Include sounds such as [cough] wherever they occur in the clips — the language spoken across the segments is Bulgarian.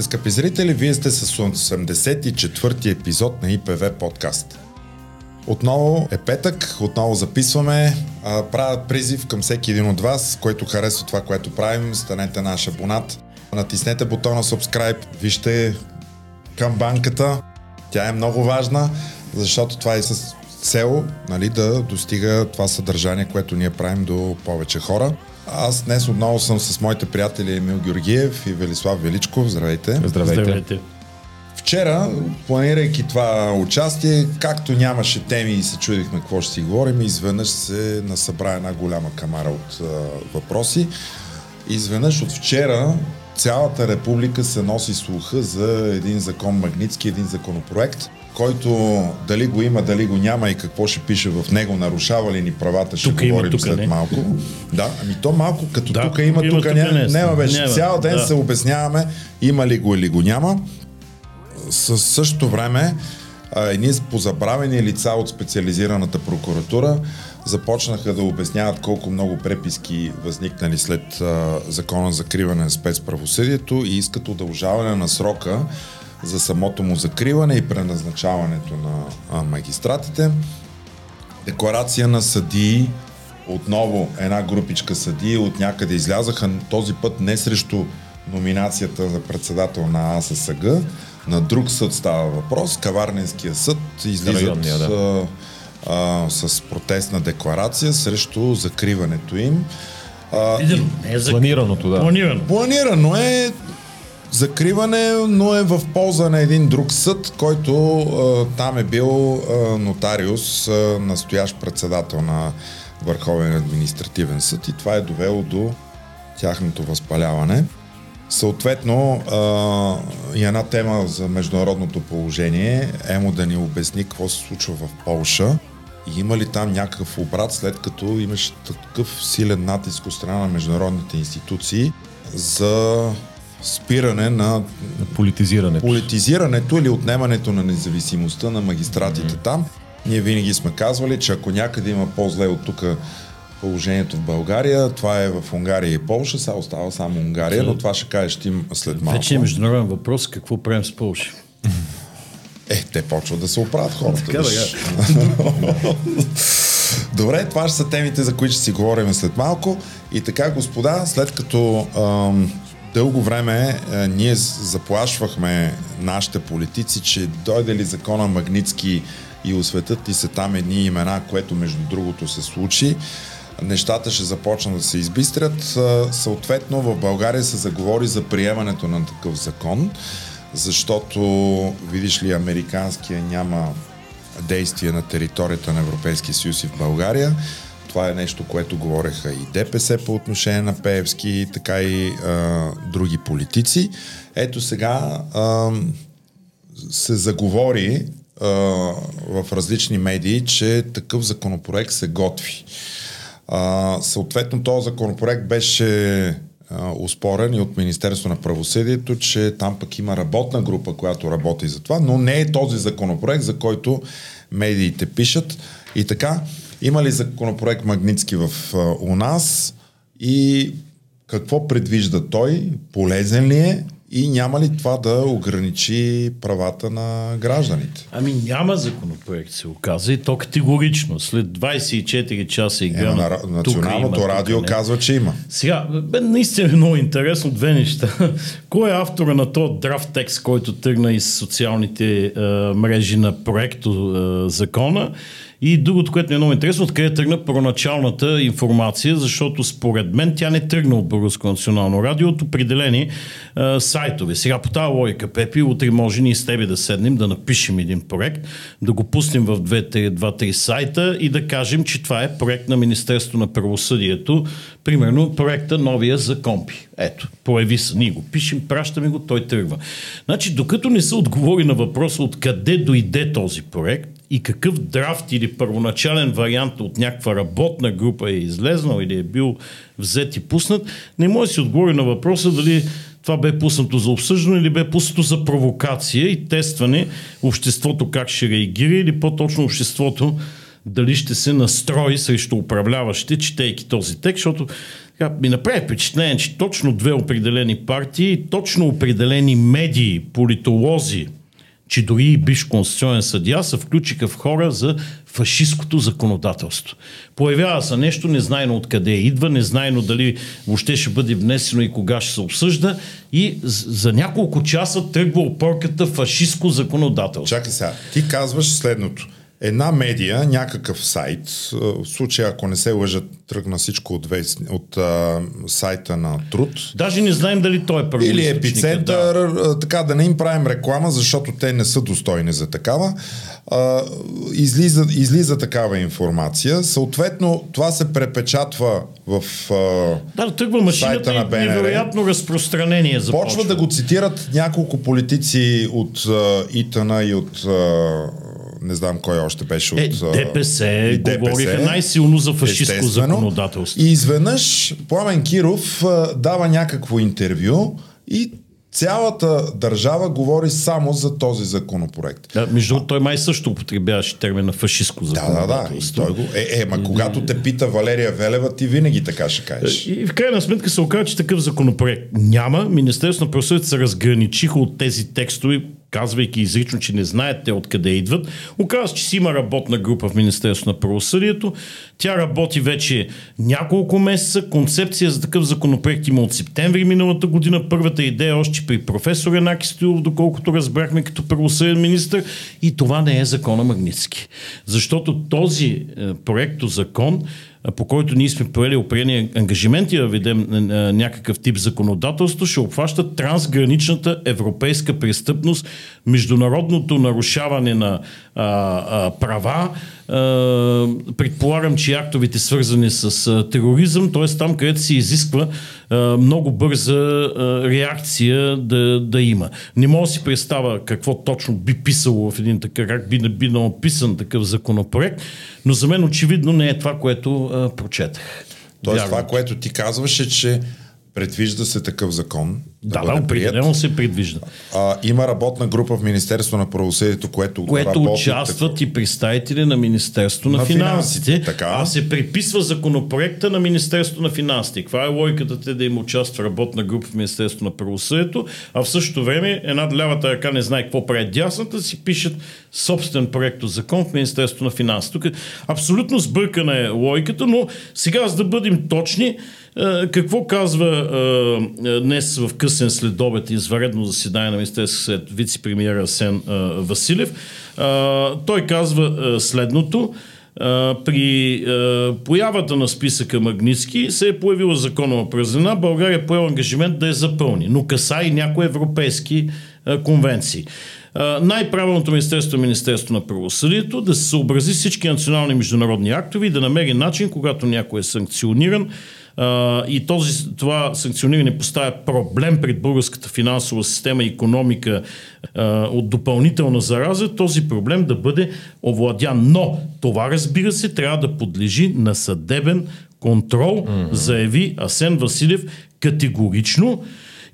Здравейте, скъпи зрители! Вие сте с 84-ти епизод на ИПВ подкаст. Отново е петък, отново записваме. Правя призив към всеки един от вас, който харесва това, което правим. Станете наш абонат. Натиснете бутона subscribe, вижте към банката. Тя е много важна, защото това е с цел нали, да достига това съдържание, което ние правим до повече хора. Аз днес отново съм с моите приятели Емил Георгиев и Велислав Величков. Здравейте. Здравейте. Здравейте. Вчера, планирайки това участие, както нямаше теми и се чудихме какво ще си говорим, изведнъж се насъбра една голяма камара от а, въпроси. Изведнъж от вчера цялата република се носи слуха за един закон Магницки, един законопроект, който дали го има, дали го няма и какво ще пише в него, нарушава ли ни правата, ще тук говорим има, след не. малко. Да, ами то малко, като да, тук има, има, тук няма, няма беше. Няма, Цял ден да. се обясняваме има ли го или го няма. Със същото време едни позабравени лица от специализираната прокуратура започнаха да обясняват колко много преписки възникнали след а, закона за криване на спецправосъдието и искат удължаване на срока за самото му закриване и преназначаването на а, магистратите. Декларация на съдии, отново една групичка съдии от някъде излязаха, този път не срещу номинацията за председател на АССГ, на друг съд става въпрос, Каварненския съд излизат Районния, да. а, а, с протестна декларация срещу закриването им. А, не е Планираното, да. Планирано. Планирано е закриване, но е в полза на един друг съд, който а, там е бил а, нотариус, а, настоящ председател на Върховен административен съд и това е довело до тяхното възпаляване. Съответно, а, и една тема за международното положение, Емо да ни обясни какво се случва в Полша и има ли там някакъв обрат, след като имаш такъв силен натиск от страна на международните институции за спиране на, политизирането. политизирането или отнемането на независимостта на магистратите mm-hmm. там. Ние винаги сме казвали, че ако някъде има по-зле от тук положението в България, това е в Унгария и Полша, сега остава само Унгария, но това ще кажеш ти след малко. Вече е международен въпрос, какво правим с Полша? Е, те почват да се оправят хората. Така, да, [laughs] Добре, това ще са темите, за които ще си говорим след малко. И така, господа, след като ам, дълго време а, ние заплашвахме нашите политици, че дойде ли закона Магницки и осветят ли се там едни имена, което между другото се случи, нещата ще започнат да се избистрят. Съответно, в България се заговори за приемането на такъв закон, защото, видиш ли, американския няма действие на територията на Европейския съюз и в България. Това е нещо, което говореха и ДПС по отношение на Пеевски, така и а, други политици. Ето сега а, се заговори а, в различни медии, че такъв законопроект се готви. А, съответно, този законопроект беше успорен и от Министерство на правосъдието, че там пък има работна група, която работи за това, но не е този законопроект, за който медиите пишат. И така, има ли законопроект Магницки в, а, у нас и какво предвижда той? Полезен ли е? И няма ли това да ограничи правата на гражданите? Ами няма законопроект, се оказа и то категорично. След 24 часа игра. Е, на, на Националното има, радио тук, казва, че има. Сега, бе, наистина е много интересно две неща. [laughs] Кой е автора на този драфт текст, който тръгна из социалните е, мрежи на проекто е, закона? И другото, което е много интересно, откъде тръгна първоначалната информация, защото според мен тя не тръгна от Българско национално радио, от определени а, сайтове. Сега по тази логика, Пепи, утре може ние с тебе да седнем, да напишем един проект, да го пуснем в два-три сайта и да кажем, че това е проект на Министерство на правосъдието, примерно проекта новия за компи. Ето, появи се, ние го пишем, пращаме го, той тръгва. Значи, докато не се отговори на въпроса откъде дойде този проект, и какъв драфт или първоначален вариант от някаква работна група е излезнал или е бил взет и пуснат, не може да си отговори на въпроса дали това бе пуснато за обсъждане или бе пуснато за провокация и тестване обществото как ще реагира или по-точно обществото дали ще се настрои срещу управляващите, четейки този текст, защото Така, ми направи впечатление, че точно две определени партии, точно определени медии, политолози, че дори и биш конституционен съдия се включиха в хора за фашистското законодателство. Появява се нещо, незнайно откъде идва, незнайно дали въобще ще бъде внесено и кога ще се обсъжда и за няколко часа тръгва опорката фашистско законодателство. Чакай сега, ти казваш следното – една медия, някакъв сайт, в случая ако не се лъжат, тръгна всичко от, вест, от а, сайта на Труд. Даже не знаем дали той е първо. Или епицентър, да. така да не им правим реклама, защото те не са достойни за такава. А, излиза, излиза такава информация. Съответно, това се препечатва в а, Да, тръгва машината на БНР. невероятно разпространение започва. Почва да го цитират няколко политици от а, ИТАНА и от а, не знам кой още беше е, от... ДПС, и ДПС говориха най-силно за фашистско законодателство. И изведнъж Пламен Киров дава някакво интервю и цялата държава говори само за този законопроект. Да, между другото, той май също употребяваше термина фашистско законодателство. Да, да, да. И той го... Е, е, ма когато те пита Валерия Велева, ти винаги така ще кажеш. И в крайна сметка се оказа, че такъв законопроект няма. Министерството на правосъдието се разграничиха от тези текстове, казвайки изрично, че не знаете откъде идват. Оказва че си има работна група в Министерство на правосъдието. Тя работи вече няколко месеца. Концепция за такъв законопроект има от септември миналата година. Първата идея още при професор Енаки Стоилов, доколкото разбрахме като правосъден министр. И това не е закона Магницки. Защото този е, проекто закон по който ние сме поели определени ангажименти да ведем някакъв тип законодателство, ще обхваща трансграничната европейска престъпност, международното нарушаване на а, а, права, предполагам, че актовите свързани с тероризъм, т.е. там, където се изисква много бърза реакция да, да има. Не мога да си представя какво точно би писало в един такъв, как би, би написан такъв законопроект, но за мен очевидно не е това, което прочетах. Тоест това, което ти казваше, че Предвижда се такъв закон. Да, да, определено се предвижда. А, има работна група в Министерство на правосъдието, което Което участват така... и представители на Министерство на, на финансите. финансите така. А се приписва законопроекта на Министерство на финансите. Каква е логиката те да им участва работна група в Министерство на правосъдието, а в същото време една лявата ръка не знае какво прави дясната, си пишат собствен проект закон в Министерство на финансите. Тук абсолютно сбъркана е логиката, но сега, за да бъдем точни, е, какво казва е, е, днес в късен следобед изваредно заседание на Министерския съвет вице-премьер Асен Василев? Той казва следното. При появата на списъка Магницки се е появила законова празнина. България поел ангажимент да я запълни, но каса и някои европейски конвенции. най-правилното министерство е Министерство на правосъдието да се съобрази всички национални международни актови и да намери начин, когато някой е санкциониран, и този, това санкциониране поставя проблем пред българската финансова система и економика от допълнителна зараза, този проблем да бъде овладян. Но това, разбира се, трябва да подлежи на съдебен контрол, mm-hmm. заяви Асен Василев категорично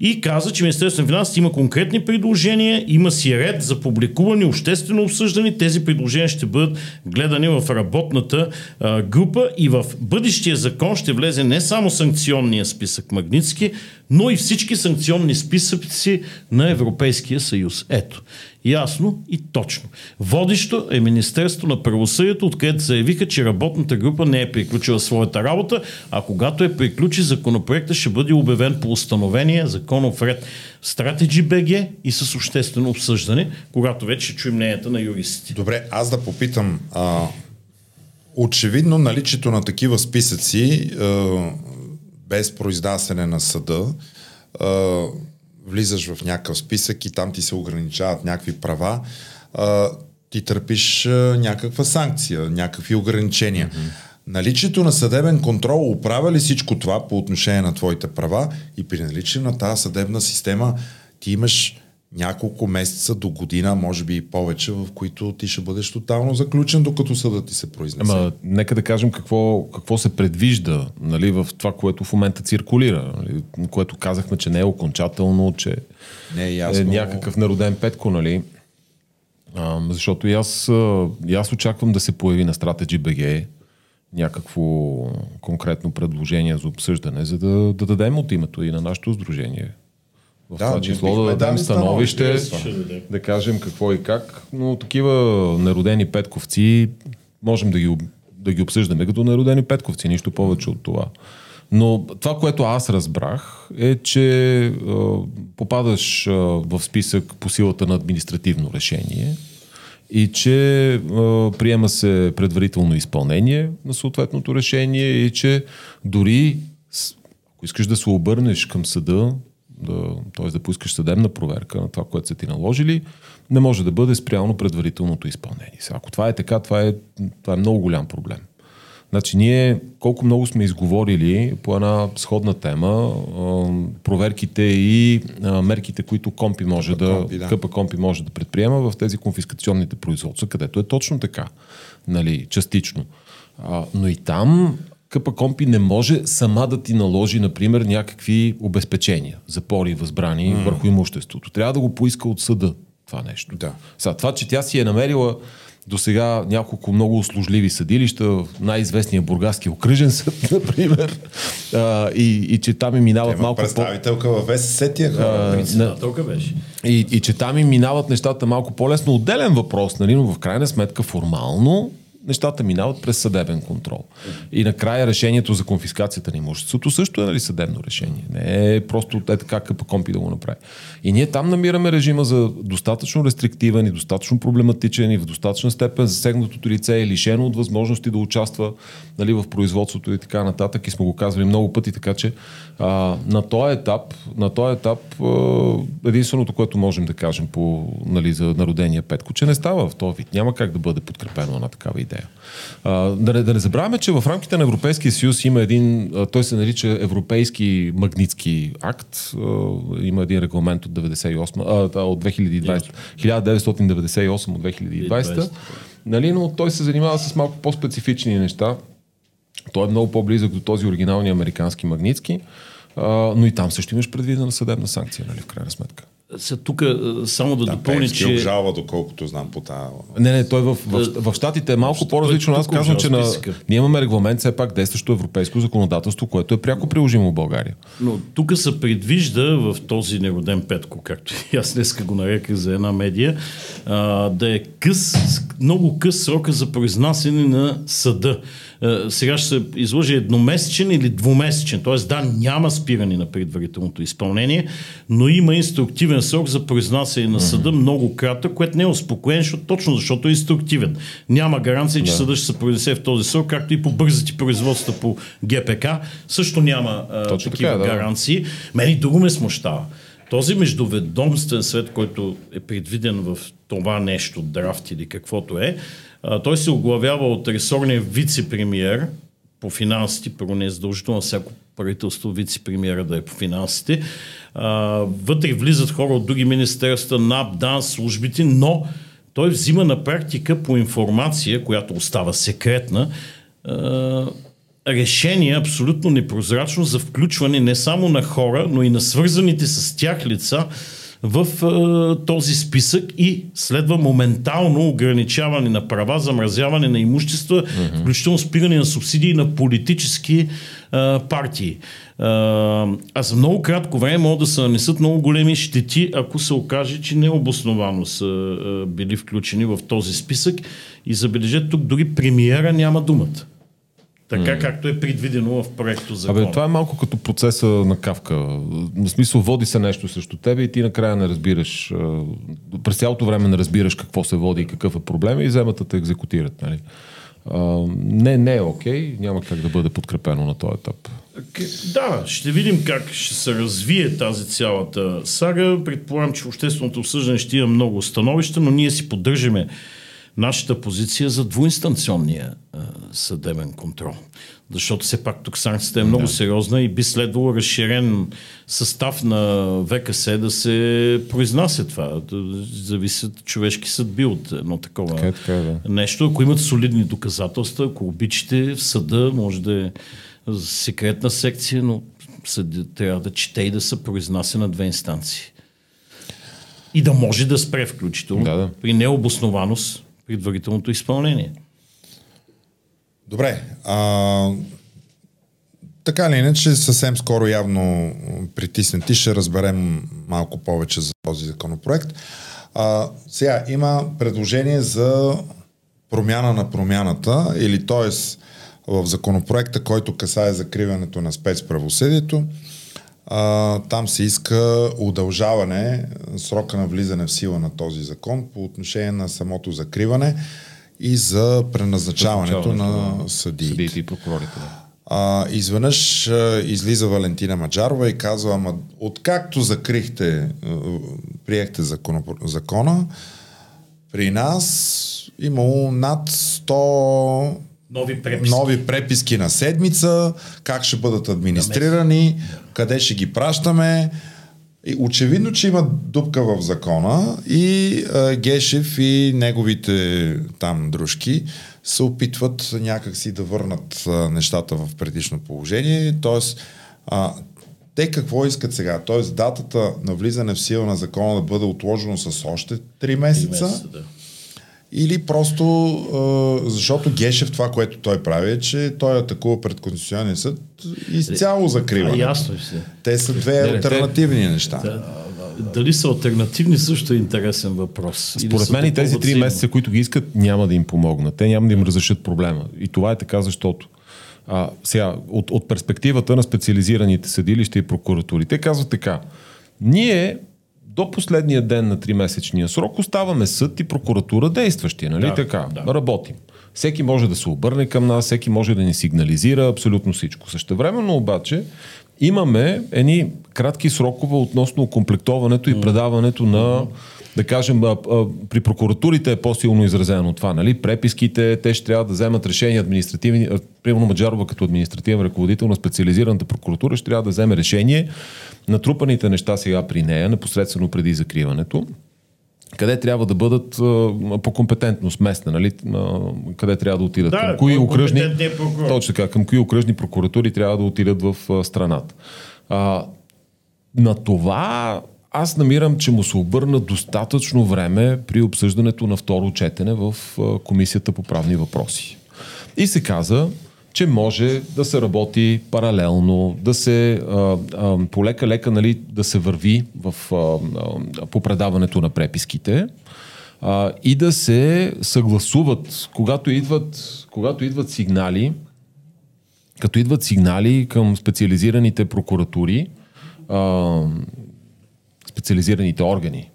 и каза, че Министерството на финансите има конкретни предложения, има си ред за публикуване, обществено обсъждане. Тези предложения ще бъдат гледани в работната а, група и в бъдещия закон ще влезе не само санкционния списък Магницки, но и всички санкционни списъци на Европейския съюз. Ето, ясно и точно. Водещо е Министерство на правосъдието, откъдето заявиха, че работната група не е приключила своята работа, а когато е приключи, законопроекта ще бъде обявен по установения законов ред в Strategy BG и с обществено обсъждане, когато вече чуем мненията на юристите. Добре, аз да попитам. А, очевидно наличието на такива списъци а, без произнасяне на съда а, влизаш в някакъв списък и там ти се ограничават някакви права, а, ти търпиш а, някаква санкция, някакви ограничения. Mm-hmm. Наличието на съдебен контрол оправя ли всичко това по отношение на твоите права и при наличие на тази съдебна система ти имаш няколко месеца до година, може би и повече, в които ти ще бъдеш тотално заключен, докато съдът ти се произнесе. Ама, нека да кажем какво, какво се предвижда нали, в това, което в момента циркулира, нали, което казахме, че не е окончателно, че не е, ясно. е някакъв народен петко, нали? А, защото и аз, и аз очаквам да се появи на Strategy BG някакво конкретно предложение за обсъждане, за да, да дадем от името и на нашето сдружение. В Да, това число да дадем становище, становище, да кажем какво и как, но такива народени петковци можем да ги, да ги обсъждаме като народени петковци, нищо повече от това. Но това, което аз разбрах, е, че е, попадаш е, в списък по силата на административно решение и че е, приема се предварително изпълнение на съответното решение и че дори ако искаш да се обърнеш към съда, да, т.е. да поискаш съдебна проверка на това, което са ти наложили, не може да бъде спрямо предварителното изпълнение. Сега, ако това е така, това е, това е много голям проблем. Значи ние колко много сме изговорили по една сходна тема, проверките и мерките, които Компи може да, Компи, да. КП Компи може да предприема в тези конфискационните производства, където е точно така, нали, частично. А, но и там КП Компи не може сама да ти наложи, например, някакви обезпечения, запори, възбрани mm. върху имуществото. Трябва да го поиска от съда това нещо. Да. Сега, това, че тя си е намерила до сега няколко много услужливи съдилища, в най-известния бургаски окръжен съд, [laughs] например, а, и, и че там и минават Има малко по... представителка в ВСС тия хора. Председателка беше. И, и че там им минават нещата малко по-лесно. Отделен въпрос, нали, но в крайна сметка формално нещата минават през съдебен контрол. И накрая решението за конфискацията на имуществото също е нали, съдебно решение. Не е просто е така КПКОМПИ да го направи. И ние там намираме режима за достатъчно рестриктивен и достатъчно проблематичен и в достатъчна степен засегнатото лице е лишено от възможности да участва нали, в производството и така нататък. И сме го казвали много пъти, така че а, на този етап, на този етап единственото, което можем да кажем по, нали, за народения Петко, че не става в този вид. Няма как да бъде подкрепено една такава идея. А, да, не, да не забравяме, че в рамките на Европейския съюз има един, той се нарича Европейски магнитски акт, има един регламент от 98, а, от 2020, 1998 от 2020, нали, но той се занимава с малко по-специфични неща. Той е много по-близък до този оригиналния американски магнитски, а, но и там също имаш предвидена съдебна санкция, нали, в крайна сметка. Сега тук само да, Да, допълня, че... обжалва, доколкото знам по тази... Не, не, той в, в, в Штатите е малко по-различно. Аз казвам, че на, ние имаме регламент, все пак действащо европейско законодателство, което е пряко приложимо в България. Но тук се предвижда в този нероден Петко, както и аз днеска го нареках за една медия, а, да е къс, много къс срока за произнасяне на съда. А, сега ще се изложи едномесечен или двумесечен, т.е. да, няма спиране на предварителното изпълнение, но има инструктивен срок за произнасяне на съда, много кратък, което не е успокоен, защото, точно защото е инструктивен. Няма гаранция, че съда ще се произнесе в този срок, както и по бързите производства по ГПК. Също няма а, Точно такива така, да. гаранции. Мен и друго ме смущава. Този междуведомствен свет, който е предвиден в това нещо, драфт или каквото е, той се оглавява от ресорния вице-премьер по финансите, първо не е задължително всяко правителство вице-премьера да е по финансите. А, вътре влизат хора от други министерства, НАП, ДАН, службите, но той взима на практика по информация, която остава секретна, решение абсолютно непрозрачно за включване не само на хора, но и на свързаните с тях лица в е, този списък и следва моментално ограничаване на права, замразяване на имущества, mm-hmm. включително спиране на субсидии на политически е, партии. Е, а за много кратко време могат да се нанесат много големи щети, ако се окаже, че необосновано са били включени в този списък. И забележете, тук дори премиера няма думата. Така mm. както е предвидено в проекто закон. Абе, това е малко като процеса на Кавка. В смисъл, води се нещо срещу тебе и ти накрая не разбираш, през цялото време не разбираш какво се води и какъв е проблем и вземат да те екзекутират. Нали? Не, не е окей, няма как да бъде подкрепено на този етап. Да, ще видим как ще се развие тази цялата сага. Предполагам, че общественото обсъждане ще има много становища, но ние си поддържаме нашата позиция за двуинстанционния а, съдебен контрол. Защото все пак тук санкцията е много да. сериозна и би следвало разширен състав на ВКС да се произнася това. Да Зависят човешки съдби от едно такова Така е, така е, да. нещо. Ако имат солидни доказателства, ако обичате в съда, може да е секретна секция, но съд трябва да чете и да се произнася на две инстанции. И да може да спре включително Да, да. при необоснованост предварителното изпълнение. Добре. А, така или иначе, съвсем скоро явно притиснати ще разберем малко повече за този законопроект. А, сега има предложение за промяна на промяната, или т.е. в законопроекта, който касае закриването на спецправосъдието, а, там се иска удължаване срока на влизане в сила на този закон по отношение на самото закриване и за преназначаването на съдиите. Съдиите и прокурорите. Да. А, изведнъж а, излиза Валентина Маджарова и казва, ама откакто закрихте, а, приехте закона, закона, при нас имало над 100 Нови преписки. нови преписки на седмица, как ще бъдат администрирани, къде ще ги пращаме. И очевидно, че има дупка в закона и а, Гешев и неговите там дружки се опитват някакси да върнат а, нещата в предишно положение. Тоест, а, те какво искат сега? Тоест, датата на влизане в сила на закона да бъде отложено с още 3 месеца. месеца, да. Или просто, а, защото Гешев това, което той прави е, че той атакува пред Конституционния съд изцяло закрива. А, ясно е все. Те са две Не, альтернативни неща. Дали са альтернативни, също е интересен въпрос. Според мен и тези три месеца, които ги искат, няма да им помогнат. Те няма да им разрешат проблема. И това е така, защото а, сега, от, от перспективата на специализираните съдилища и прокуратури, те казват така. Ние до последния ден на 3-месечния срок оставаме съд и прокуратура действащи, нали Да, така? да. Работим. Всеки може да се обърне към нас, всеки може да ни сигнализира абсолютно всичко. Същевременно обаче имаме едни кратки срокове относно окомплектоването и предаването на да кажем, а, а, при прокуратурите е по-силно изразено това, нали? Преписките, те ще трябва да вземат решения административни. Примерно Маджарова като административен ръководител на специализираната прокуратура ще трябва да вземе решение. Натрупаните неща сега при нея, непосредствено преди закриването, къде трябва да бъдат по компетентност местна, нали? Къде трябва да отидат. Да, към кои окръжни, точно така, към кои окръжни прокуратури трябва да отидат в страната. А, на това аз намирам, че му се обърна достатъчно време при обсъждането на второ четене в Комисията по правни въпроси. И се каза, че може да се работи паралелно, да се а, а, полека-лека нали, да се върви в, а, по предаването на преписките а, и да се съгласуват, когато идват, когато идват сигнали, като идват сигнали към специализираните прокуратури, а, специализираните органи,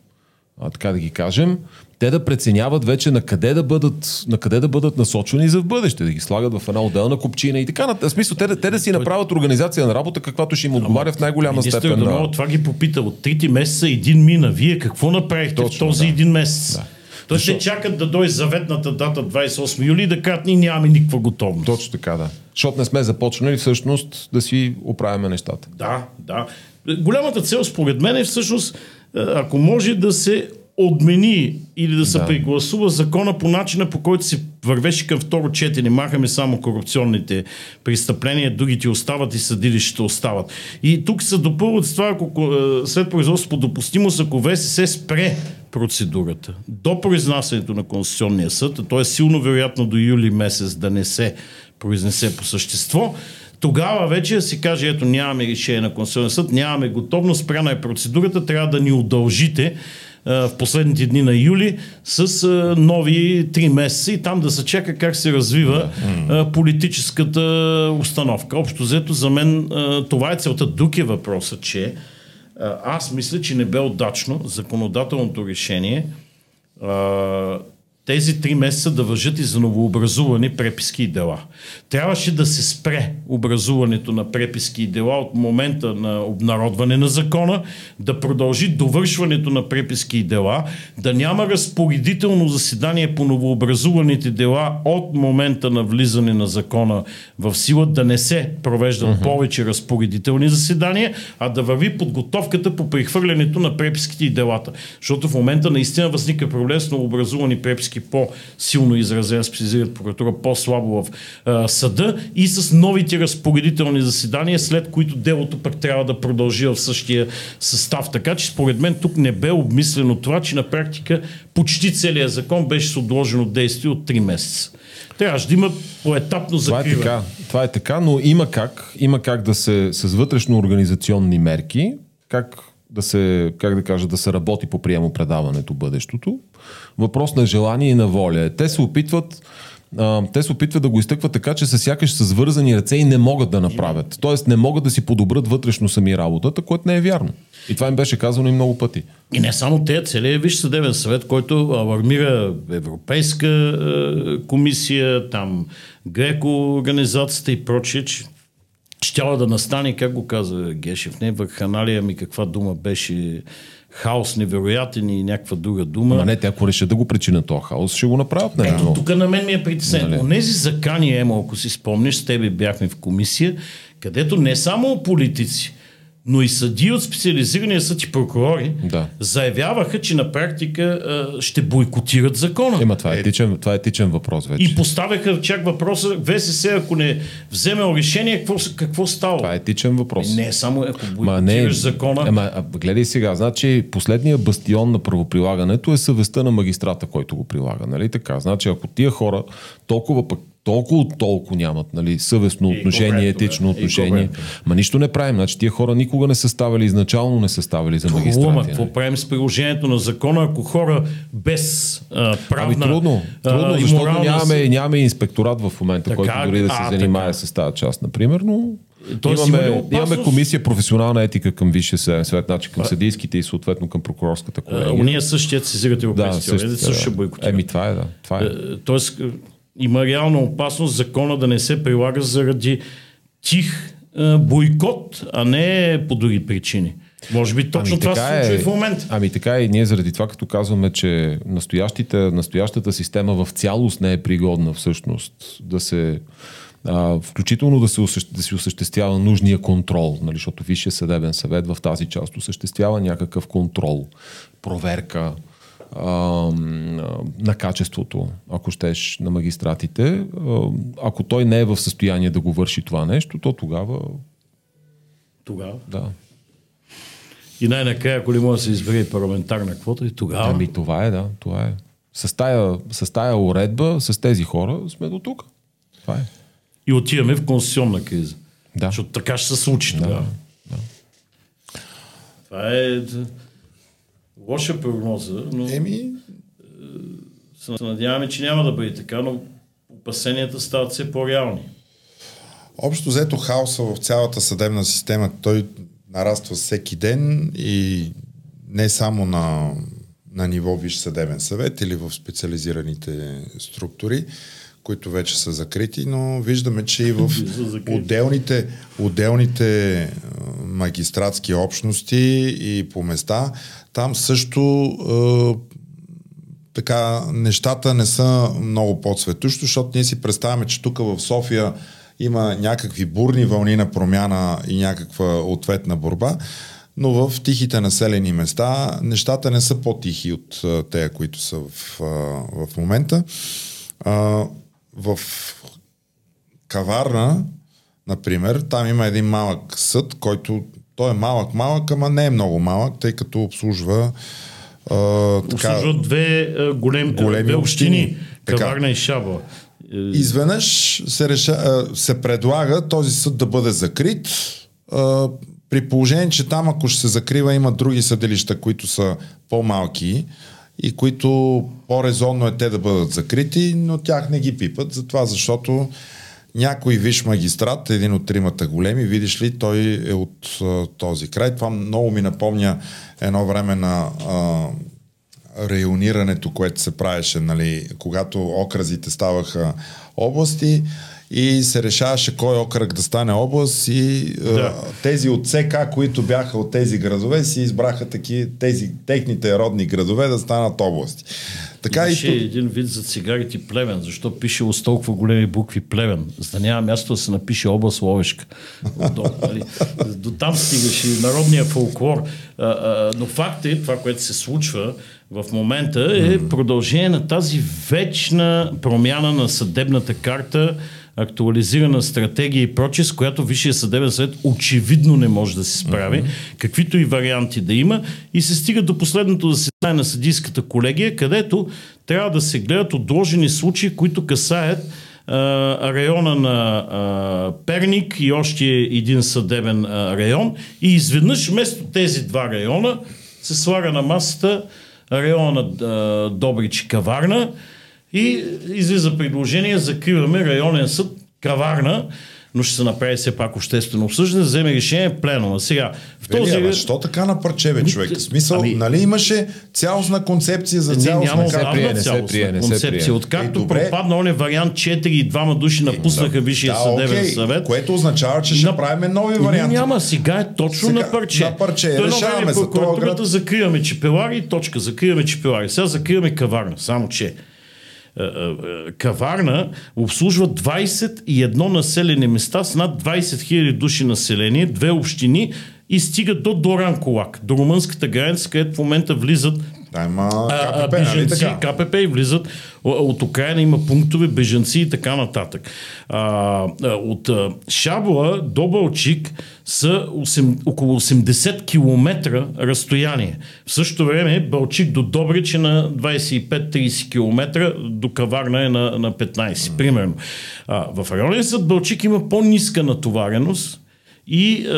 а, така да ги кажем, те да преценяват вече на къде да бъдат, на къде да бъдат насочвани за в бъдеще, да ги слагат в една отделна копчина и така. В смисъл, те, те да си направят организация на работа, каквато ще им отговаря в най-голяма степен. Да. това ги попита. От трите месеца един мина. Вие какво направихте Точно, в този да. един месец? Да. Тоест те чакат да дойде заветната дата 28 юли да кажат, ние нямаме никаква готовност. Точно така, да. Защото не сме започнали всъщност да си оправяме нещата. Да, да. Голямата цел според мен е всъщност, е, ако може да се отмени или да се Да. прегласува закона по начина по който се вървеше към второ четене. Махаме само корупционните престъпления, другите остават и съдилищата остават. И тук се допълват с това, ако е, след производство по допустимост, ако ВСС спре процедурата до произнасянето на Конституционния съд, а то е силно вероятно до юли месец да не се произнесе по същество, тогава вече да се каже, ето нямаме решение на Конституционния съд, нямаме готовност, спряна е процедурата, трябва да ни удължите а, в последните дни на юли с а, нови три месеца и там да се чака как се развива а, политическата установка. Общо взето за мен това е целта. Друг е въпросът, че аз мисля, че не бе удачно законодателното решение тези три месеца да въжат и за новообразувани преписки и дела. Трябваше да се спре образуването на преписки и дела от момента на обнародване на закона, да продължи довършването на преписки и дела, да няма разпоредително заседание по новообразуваните дела от момента на влизане на закона в сила, да не се провеждат uh-huh. повече разпоредителни заседания, а да върви подготовката по прехвърлянето на преписките и делата. Защото в момента наистина възниква проблем с новообразувани преписки по-силно изразена специализират прокуратура, по-слабо в а, съда и с новите разпоредителни заседания, след които делото пък трябва да продължи в същия състав. Така че според мен тук не бе обмислено това, че на практика почти целият закон беше с отложено действие от 3 месеца. Трябваше да има поетапно закриване. Това е така, това е така но има как, има как да се с вътрешно организационни мерки, как да се, как да кажа, да се работи по приемо-предаването бъдещето. Въпрос на желание и на воля. Те се опитват те се опитват да го изтъкват така, че са сякаш с вързани ръце и не могат да направят. Тоест не могат да си подобрат вътрешно сами работата, което не е вярно. И това им беше казано и много пъти. И не само те, целият Виж съдебен съвет, който алармира Европейска е, комисия, там Греко организацията и прочие, че щяла да настане, как го каза Гешев, не върханалия ми каква дума беше хаос невероятен и някаква друга дума. Ма не, те ако решат да го причинят този хаос, ще го направят. Нали? Ето, тук на мен ми е притеснено. Нали? Онези закани, Емо, ако си спомниш, с тебе бяхме в комисия, където не само политици, но и съди от специализирания съд и прокурори Да. заявяваха, че на практика а, ще бойкотират закона. Има, това е, етичен, това е етичен въпрос вече. И поставяха чак въпроса, ВСС, ако не вземе решение, какво, какво става? Това е етичен въпрос. Не е само ако Ма бойкотираш не, закона. Ама, а, гледай сега, значи последния бастион на правоприлагането е съвестта на магистрата, който го прилага. Нали така? Значи ако тия хора толкова пък толкова толкова нямат нали, съвестно И отношение, етично отношение. Ма нищо не правим. Значи тия хора никога не са ставали, изначално не са ставали за магистрати. ама нали? какво правим с приложението на закона, ако хора без а, правна Ами трудно, трудно а, защото морална нямаме, нямаме инспекторат в момента, Така, който дори да се а, занимае така. с тази част, например, но Тоест имаме, имаме комисия професионална етика към Висшия съдебен съвет, значи към съдийските и съответно към прокурорската колегия. Уния същият сезират Да, европейските също, също, също ще бойкотират. Еми, това е, да. Това е. Е, Тоест, е, има реална опасност закона да не се прилага заради тих е, бойкот, а не по други причини. Може би точно това се случва и в момента. Ами така е, и ние заради това, като казваме, че настоящата система в цялост не е пригодна всъщност да се а, включително да се, да се осъществява нужния контрол, нали, защото Висшия съдебен съвет в тази част осъществява някакъв контрол, проверка а, а, на качеството, ако щеш, на магистратите. Ако той не е в състояние да го върши това нещо, то тогава Тогава. да. И най-накрая, ако ли може да се избере парламентарна квота, и тогава. Ами това е, да, това е. С тая, с тая уредба, с тези хора сме до тук. Това е. И отиваме в конституционна криза. Да. Защото така ще се случи тогава. Това е лоша прогноза, но Еми, се надяваме, че няма да бъде така, но опасенията стават все по-реални. общо взето хаоса в цялата съдебна система, той нараства всеки ден и не само на, на ниво Висш съдебен съвет или в специализираните структури, които вече са закрити, но виждаме, че и в отделните, отделните магистратски общности и по места, там също а, така, нещата не са много по-цветущо, защото ние си представяме, че тук в София има някакви бурни вълни на промяна и някаква ответна борба, но в тихите населени места нещата не са по-тихи от а, тея, които са в, в момента. В Каварна, например, там има един малък съд, който той е малък-малък, ама не е много малък, тъй като обслужва а, така, Обслужват две голем, големи две общини. общини. Така. Каварна и Шабла. Е, Изведнъж се, реша, се предлага този съд да бъде закрит, а, при положение, че там ако ще се закрива има други съдилища, които са по-малки и които по-резонно е те да бъдат закрити, но тях не ги пипат, затова защото някой виш магистрат, един от тримата големи, видиш ли, той е от а, този край. Това много ми напомня едно време на а, районирането, което се правеше, нали, когато окразите ставаха области и се решаваше кой окръг да стане област и Да. да. тези от ЦК, които бяха от тези градове, си избраха таки, тези техните родни градове да станат области. Така Имаше и един вид за цигарите плевен. Защо пише с толкова големи букви плевен? За да няма място да се напише област Ловешка. Отдолу, нали? До там стигаше и народния фолклор. А, а, но факт е, това, което се случва в момента е продължение на тази вечна промяна на съдебната карта, актуализирана стратегия и прочее, с която Висшия съдебен съвет очевидно не може да се справи, каквито и варианти да има, и се стига до последното заседание на съдийската колегия, където трябва да се гледат отложени случаи, които касаят района на а, Перник и още един съдебен а, район. И изведнъж вместо тези два района се слага на масата района на Добрич и Каварна и излиза предложение, закриваме районен съд Каварна, но ще се направи все пак обществено обсъждане, вземе решение пленума. Сега, в Вели, този... ама, що така на парче, бе, човек? В смисъл, Ами- нали имаше цялостна концепция за Не, цялостна няма се карта? прие, не се прие, не се прие. Откакто Е, добре. пропадна оня вариант 4 и двама души напуснаха Висшия Да, съдебен окей, съвет, което означава, че ще На- правим нови Еми, варианти. Няма, сега е точно Сега, на парче. на парче. Той Решаваме за прокуратурата град. закриваме чепелари, точка, закриваме чепелари. Сега закриваме каварна, само че е, е, е, Каварна обслужва 21 населени места с над 20 000 души население, две общини и стига до Доранколак, до румънската граница, където в момента влизат Да, има а, а, КПП, нали така? КПП и влизат от Украина, има пунктове, бежанци и така нататък. А, от Шабла до Балчик са 8, около 80 км разстояние. В същото време Балчик до Добрич е на 25-30 км, до Каварна е на, на 15, примерно. А, в районен съд Балчик има по-ниска натовареност, и е,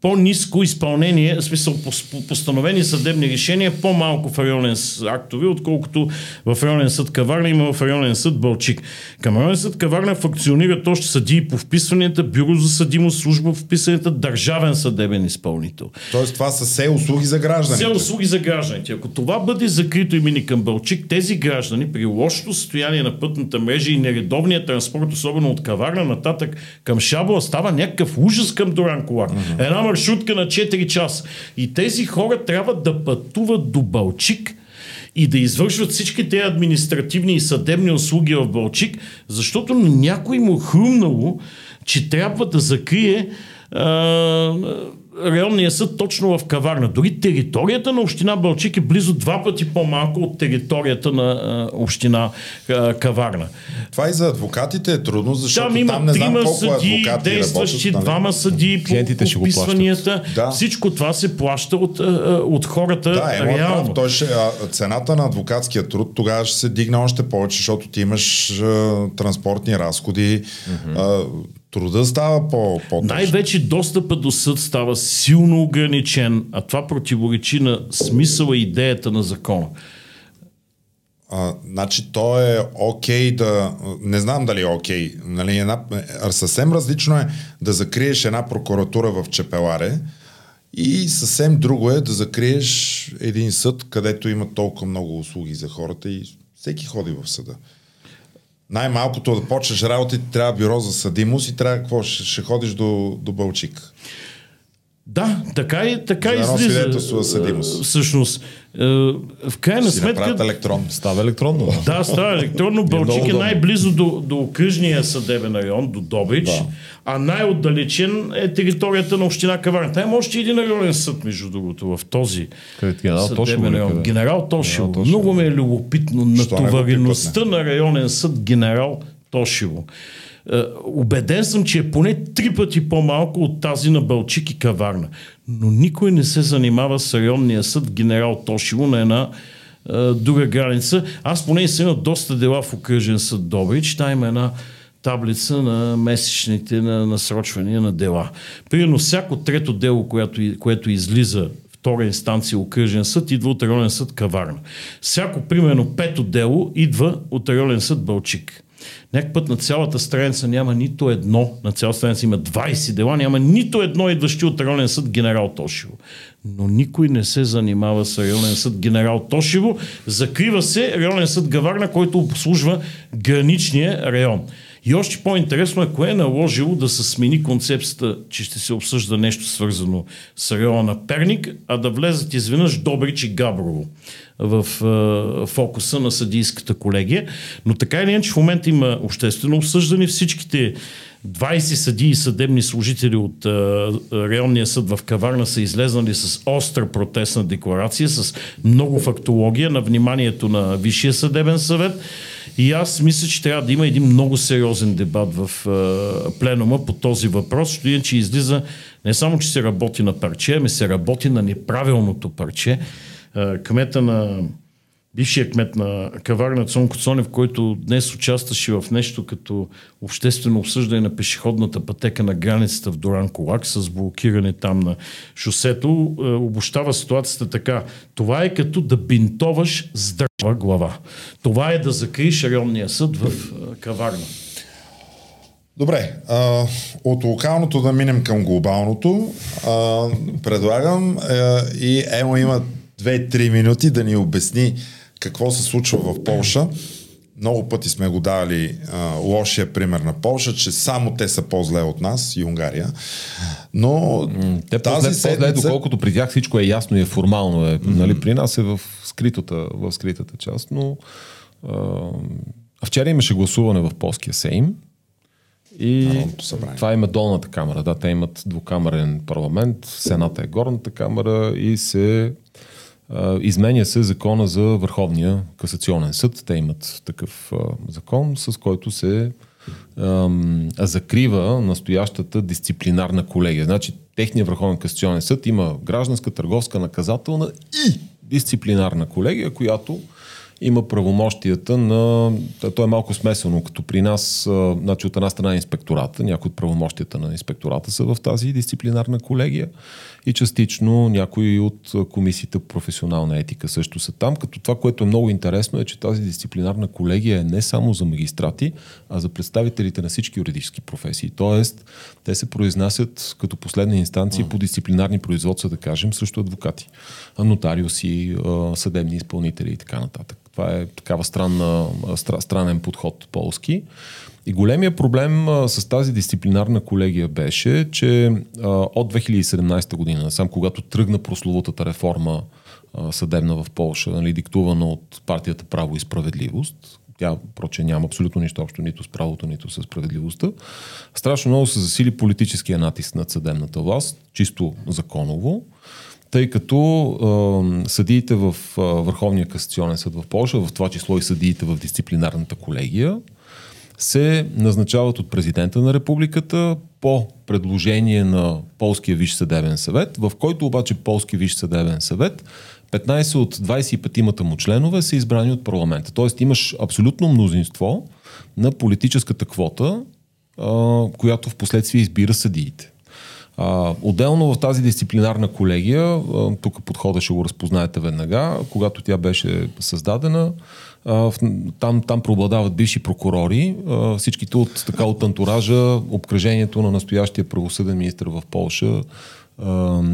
по-низко изпълнение, в смисъл пос- по- постановени съдебни решения, по-малко в районен актове, отколкото в районен съд Каварна има в районен съд Бълчик. Към районен съд Каварна функционират още съдии по вписванията, бюро за съдимост, служба по вписванията, държавен съдебен изпълнител. Тоест това са все услуги за гражданите. Все услуги за гражданите. Ако това бъде закрито и мини към Бълчик, тези граждани при лошото състояние на пътната мрежа и нередовния транспорт, особено от Каварна нататък към Шабла, става някакъв ужас към Доранколак. Една маршрутка на 4 часа. И тези хора трябва да пътуват до Бълчик и да извършват всички тези административни и съдебни услуги в Бълчик, защото някой му хрумнало, че трябва да закрие а, районния съд точно в Каварна. Дори територията на община Бълчик е близо два пъти по-малко от територията на а, община а, Каварна. Това и за адвокатите е трудно, защото Там има там не знам колко съдии, адвокати действащи, работят. нали? двама съдии по ще подписванията. Да. Всичко това се плаща от, от хората Да, е реално. прав. Той ще, а, цената на адвокатския труд тогава ще се дигне още повече, защото ти имаш а, транспортни разходи. А, труда става по, по Най-вече достъпа до съд става силно ограничен, а това противоречи на смисъла и идеята на закона. А, значи то е окей да... Не знам дали е окей. Нали, една, а, съвсем различно е да закриеш една прокуратура в Чепеларе и съвсем друго е да закриеш един съд, където има толкова много услуги за хората и всеки ходи в съда. Най-малкото да почнеш работа, ти трябва бюро за съдимост и трябва какво? Ще, ще ходиш до, до Бълчик. Да, така и така За едно излиза. свидетелство за съдимост. Е, Всъщност, в крайна Си сметка... електронно. Става електронно. Да, става електронно. [laughs] Бълчик е най-близо до, до окръжния съдебен район, до Добрич, Да. а най-отдалечен е територията на община Каварна. Там има още един районен съд, между другото, в този Къде, генерал съдебен район. къде? Генерал. Генерал Тошево. Много ми е любопитно натовареността на районен съд генерал Тошево. Е, Убеден съм, че е поне три пъти по-малко от тази на Бълчик и Каварна. Но никой не се занимава с районния съд генерал Тошево на една е, друга граница. Аз поне съм имал доста дела в окръжен съд Добрич. Там има една таблица на месечните на насрочвания на дела. Примерно всяко трето дело, което, което излиза втора инстанция окръжен съд, идва от районен съд Каварна. Всяко, примерно, пето дело идва от районен съд Бълчик. Някак път на цялата страница няма нито едно, на цялата страница има 20 дела, няма нито едно идващи от районен съд генерал Тошево. Но никой не се занимава с районен съд генерал Тошево. Закрива се районен съд Гаварна, който обслужва граничния район. И още по-интересно е кое е наложило да се смени концепцията, че ще се обсъжда нещо свързано с района на Перник, а да влезат изведнъж Добрич и Габрово в е, фокуса на съдийската колегия. Но така или иначе в момента има обществено обсъждане. Всичките 20 съдии и съдебни служители от е, районния съд в Каварна са излезнали с остра протестна декларация, с много фактология на вниманието на Висшия съдебен съвет. И аз мисля, че трябва да има един много сериозен дебат в е, пленума по този въпрос, защото иначе излиза не само, че се работи на парче, ами се работи на неправилното парче. Е, кмета на бившия кмет на Каварна Цонко Цонев, който днес участваше в нещо като обществено обсъждане на пешеходната пътека на границата в Доран Колак с блокиране там на шосето, е, обощава ситуацията така. Това е като да бинтоваш здрава глава. Това е да закриеш районния съд в е, Каварна. Добре, а, от локалното да минем към глобалното. А, предлагам а, и Емо има 2-3 минути да ни обясни какво се случва в Полша. Много пъти сме го давали а, лошия пример на Полша, че само те са по-зле от нас и Унгария. Но те тази по-зле, седмица... по-зле, доколкото при тях всичко е ясно и е формално. Е. Mm-hmm. Нали, при нас е в скритата, в скритата част, но а, вчера имаше гласуване в полския Сейм. И това има долната камера. Да, те имат двукамерен парламент, Сената е горната камера и се Изменя се закона за Върховния касационен съд. Те имат такъв закон, с който се закрива настоящата дисциплинарна колегия. Значи, техният Върховен касационен съд има гражданска, търговска, наказателна и дисциплинарна колегия, която има правомощията на... То е малко смесено, като при нас, значи от една страна е инспектората, някои от правомощията на инспектората са в тази дисциплинарна колегия и частично някои от комисиите по професионална етика също са там, като това, което е много интересно е, че тази дисциплинарна колегия е не само за магистрати, а за представителите на всички юридически професии. Тоест, те се произнасят като последна инстанция по дисциплинарни производства, да кажем, срещу адвокати, нотариуси, съдебни изпълнители и така нататък. Това е такава странна, странен подход полски. И големия проблем а, с тази дисциплинарна колегия беше, че а, от 2017 година, сам когато тръгна прословутата реформа а, съдебна в Польша, нали, диктувана от партията Право и справедливост, тя, проче, няма абсолютно нищо общо нито с правото, нито с справедливостта. Страшно много се засили политическия натиск над съдебната власт, чисто законово, тъй като е, съдиите в е, Върховния касационен съд в Польша, в това число и съдиите в дисциплинарната колегия, се назначават от президента на републиката по предложение на Полския виш съдебен съвет, в който обаче Полски виш съдебен съвет 15 от 25-мата му членове са избрани от парламента. Тоест имаш абсолютно мнозинство на политическата квота, която в последствие избира съдиите. Отделно в тази дисциплинарна колегия, тук подхода ще го разпознаете веднага, когато тя беше създадена, там, там преобладават бивши прокурори, всичките от, така, от антуража, обкръжението на настоящия правосъден министр в Полша,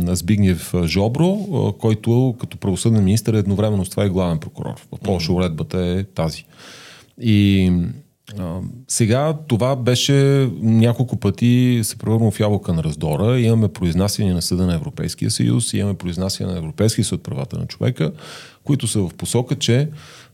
Збигнев Жобро, който като правосъден министр е едновременно с това и главен прокурор. В Польша уредбата е тази. И а, сега това беше няколко пъти се превърна в ябълка на раздора. Имаме произнасяне на Съда на Европейския съюз, имаме произнасяне на Европейския съд правата на човека, които са в посока, че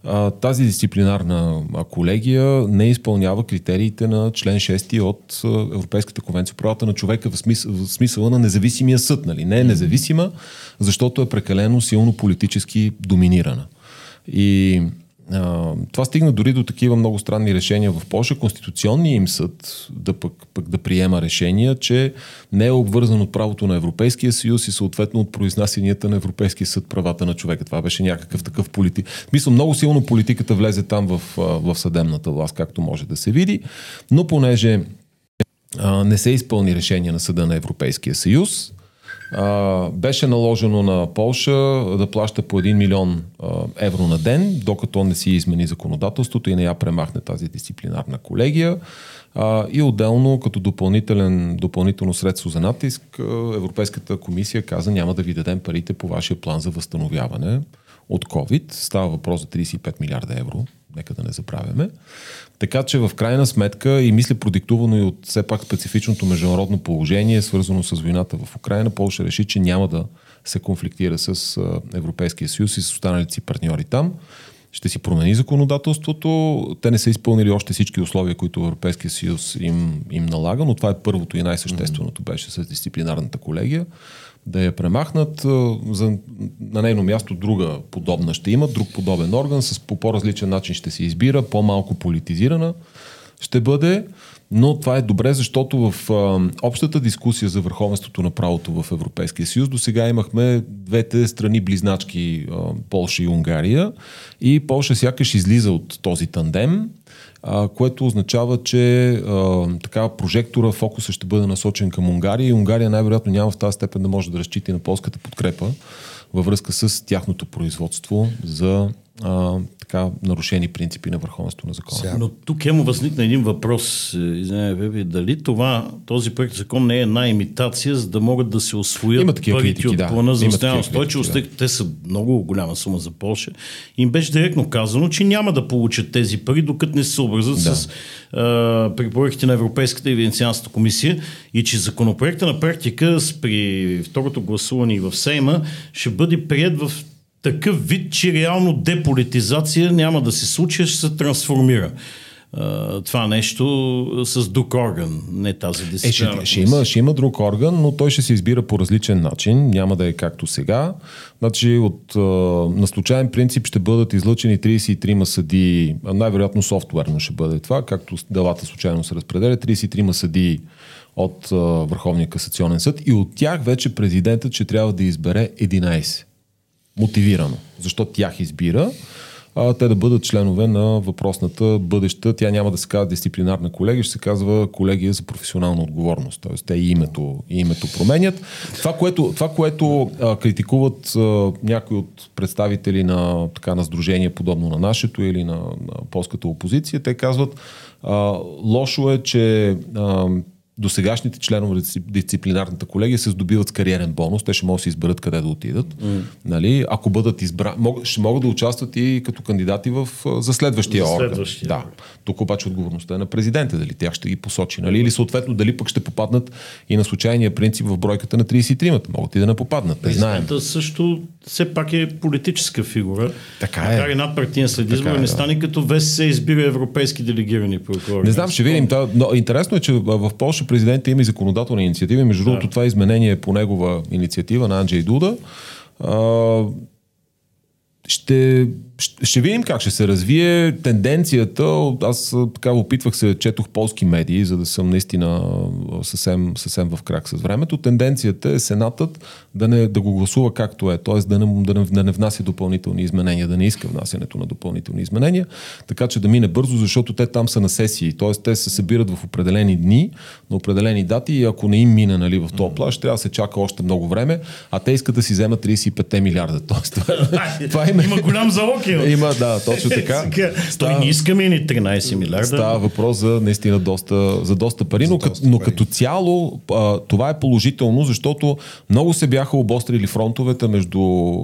а, тази дисциплинарна колегия не изпълнява критериите на член 6 от Европейската конвенция правата на човека в, смисъл, в смисъла на независимия съд. Нали? Не е независима, защото е прекалено силно политически доминирана. И това стигна дори до такива много странни решения в Польша. Конституционният им съд да пък, пък да приема решения, че не е обвързан от правото на Европейския съюз и съответно от произнасянията на Европейския съд правата на човека. Това беше някакъв такъв политик. Мисля, много силно политиката влезе там в, в съдебната власт, както може да се види, но понеже а, не се изпълни решение на съда на Европейския съюз, а, беше наложено на Полша да плаща по 1 милион а, евро на ден, докато не си измени законодателството и не я премахне тази дисциплинарна колегия. А, и отделно, като допълнителен, допълнително средство за натиск, Европейската комисия каза няма да ви дадем парите по вашия план за възстановяване от COVID. Става въпрос за 35 милиарда евро нека да не забравяме. Така че в крайна сметка и мисля продиктувано и от все пак специфичното международно положение, свързано с войната в Украина, Полша реши, че няма да се конфликтира с Европейския съюз и с останалите си партньори там. Ще си промени законодателството. Те не са изпълнили още всички условия, които Европейския съюз им, им налага, но това е първото и най-същественото беше с дисциплинарната колегия да я премахнат. За, на нейно място друга подобна ще има, друг подобен орган, с по по-различен начин ще се избира, по-малко политизирана ще бъде. Но това е добре, защото в а, общата дискусия за върховенството на правото в Европейския съюз до сега имахме двете страни близначки а, Полша и Унгария и Полша сякаш излиза от този тандем а, което означава, че а, така прожектора, фокуса ще бъде насочен към Унгария и Унгария най-вероятно няма в тази степен да може да разчита на полската подкрепа във връзка с тяхното производство за а, така нарушени принципи на върховенство на закона. Сега. Но тук е му възникна един въпрос, е, извинявай, дали това, този проект закон не е една имитация, за да могат да се освоят Има парите критики, от да. плана за устоянна устойчивост, тъй като те са много голяма сума за Польша. Им беше директно казано, че няма да получат тези пари, докато не се съобразят да. с а, препоръките на Европейската и Венецианската комисия и че законопроекта на практика при второто гласуване в Сейма ще бъде прият в такъв вид, че реално деполитизация няма да се случи, ще се трансформира това нещо с друг орган, не тази дисциплина. Е, ще, ще, има, ще има друг орган, но той ще се избира по различен начин, няма да е както сега. Значи от, на случайен принцип ще бъдат излъчени 33 съди, най-вероятно софтуерно ще бъде това, както делата случайно се разпределят, 33 съди от Върховния касационен съд. И от тях вече президентът ще трябва да избере 11 мотивирано. Защо тях избира? а, те да бъдат членове на въпросната бъдеща. Тя няма да се казва дисциплинарна колегия, ще се казва колегия за професионална отговорност. Тоест те и името, и името променят. Това, което, това, което а, критикуват а, някои от представители на, така, на сдружение, подобно на нашето или на, на полската опозиция, те казват а, лошо е, че а, до сегашните членове на дисциплинарната колегия се здобиват с кариерен бонус. Те ще могат да се изберат къде да отидат. Mm. Нали? Ако бъдат избрани, мог, ще могат да участват и като кандидати в, за следващия за орган. Следващия. Да. Тук обаче отговорността е на президента, дали тях ще ги посочи. Нали? Или съответно дали пък ще попаднат и на случайния принцип в бройката на 33-мата. Могат и да не попаднат. Не знаем. също все пак е политическа фигура. Така е. Макар и надпартиен след избора е, не стане да. като ВСС избира европейски делегирани прокурори. Не знам, ще видим. Но интересно е, че в Польша президента има и законодателна инициатива. Между другото, да. това изменение е по негова инициатива на Анджей Дуда. А, ще, ще видим как ще се развие тенденцията. Аз така опитвах се, четох полски медии, за да съм наистина съвсем, съвсем в крак с времето. Тенденцията е Сенатът да, не, да го гласува както е, т.е. Да не, да, не, да не внася допълнителни изменения, да не иска внасянето на допълнителни изменения, така че да мине бързо, защото те там са на сесии, т.е. те се събират в определени дни, на определени дати и ако не им мине нали, в този плащ, трябва да се чака още много време, а те искат да си вземат 35 милиарда. [laughs] Тоест, това, това е има голям залог. Има, да, [laughs] точно така. Той не искаме ни 13 милиарда. Става въпрос за наистина доста, за доста пари, но, доста но пари. като цяло а, това е положително, защото много се бяха обострили фронтовете между а,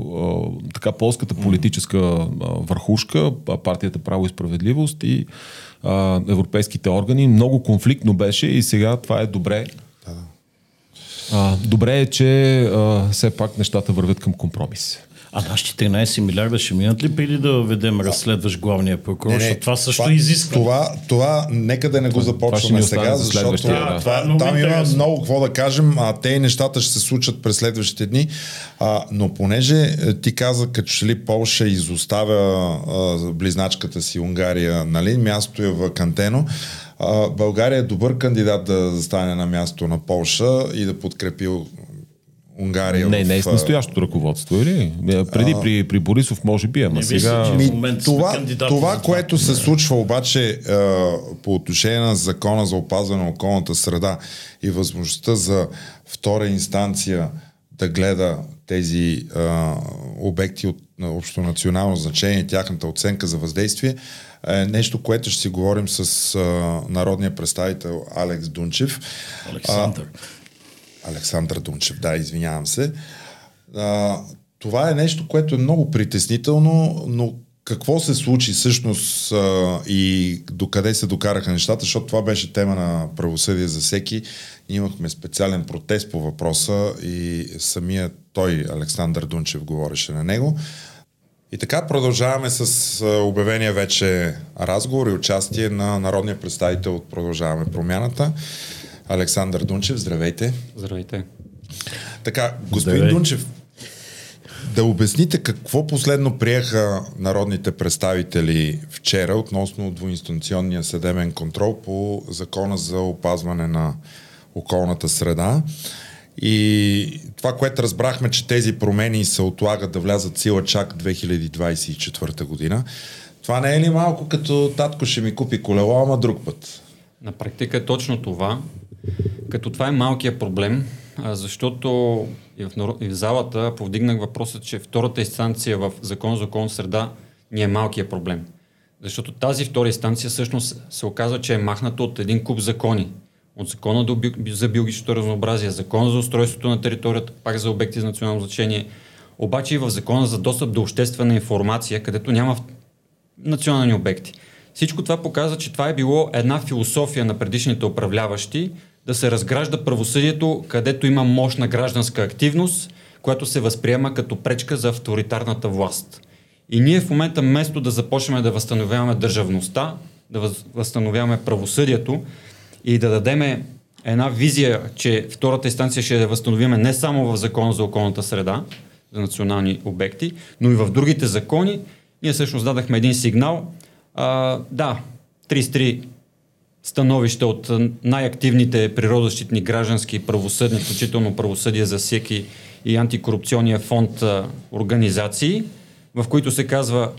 така полската политическа а, върхушка, партията Право и справедливост и а, европейските органи. Много конфликтно беше и сега това е добре. А, добре е, че а, все пак нещата вървят към компромис. А нашите 13 милиарда ще минат ли преди да ведем разследваш главния прокурор? Не, не, това също това, изисква. Това, това, нека да не го започваме сега, защото за да. това, е там има много какво да кажем, а те нещата ще се случат през следващите дни. А, но понеже е, ти каза, като че ли Полша изоставя а, близначката си Унгария, нали, място е вакантено, България е добър кандидат да застане на място на Полша и да подкрепи Унгария. Не, в... не е с настоящото ръководство, или? Е, преди а... при, при Борисов може би, ама сега... Ми, това, това което се случва обаче а, по отношение на закона за опазване на околната среда и възможността за втора инстанция да гледа тези а, обекти от общо национално значение, тяхната оценка за въздействие, е нещо, което ще си говорим с а, народния представител Алекс Дунчев. Александър. А, Александър Дунчев, да, извинявам се. А, това е нещо, което е много притеснително, но какво се случи всъщност а, и докъде се докараха нещата, защото това беше тема на правосъдие за всеки. Имахме специален протест по въпроса и самия той, Александър Дунчев, говореше на него. И така продължаваме с обявения вече разговор и участие на народния представител от Продължаваме промяната. Александър Дунчев, здравейте. Здравейте. Така, господин Здравей. Дунчев, да обясните какво последно приеха народните представители вчера относно двуинстанционния съдебен контрол по закона за опазване на околната среда. И това, което разбрахме, че тези промени се отлагат да влязат сила чак 2024 година. Това не е ли малко като татко ще ми купи колело, ама друг път? На практика е точно това. Като това е малкият проблем, защото и в, залата повдигнах въпроса, че втората инстанция в Закон за околна среда ни е малкият проблем. Защото тази втора инстанция всъщност се оказва, че е махната от един куп закони. От закона за биологичното разнообразие, закона за устройството на територията, пак за обекти за национално значение, обаче и в закона за достъп до обществена информация, където няма национални обекти. Всичко това показва, че това е било една философия на предишните управляващи, да се разгражда правосъдието, където има мощна гражданска активност, която се възприема като пречка за авторитарната власт. И ние в момента, вместо да започнем да възстановяваме държавността, да възстановяваме правосъдието и да дадеме една визия, че втората инстанция ще я възстановиме не само в закона за околната среда, за национални обекти, но и в другите закони, ние всъщност дадахме един сигнал. А, да, 33 становища от най-активните природозащитни граждански правосъдни, включително правосъдие за всеки и антикорупционния фонд а, организации, в които се казва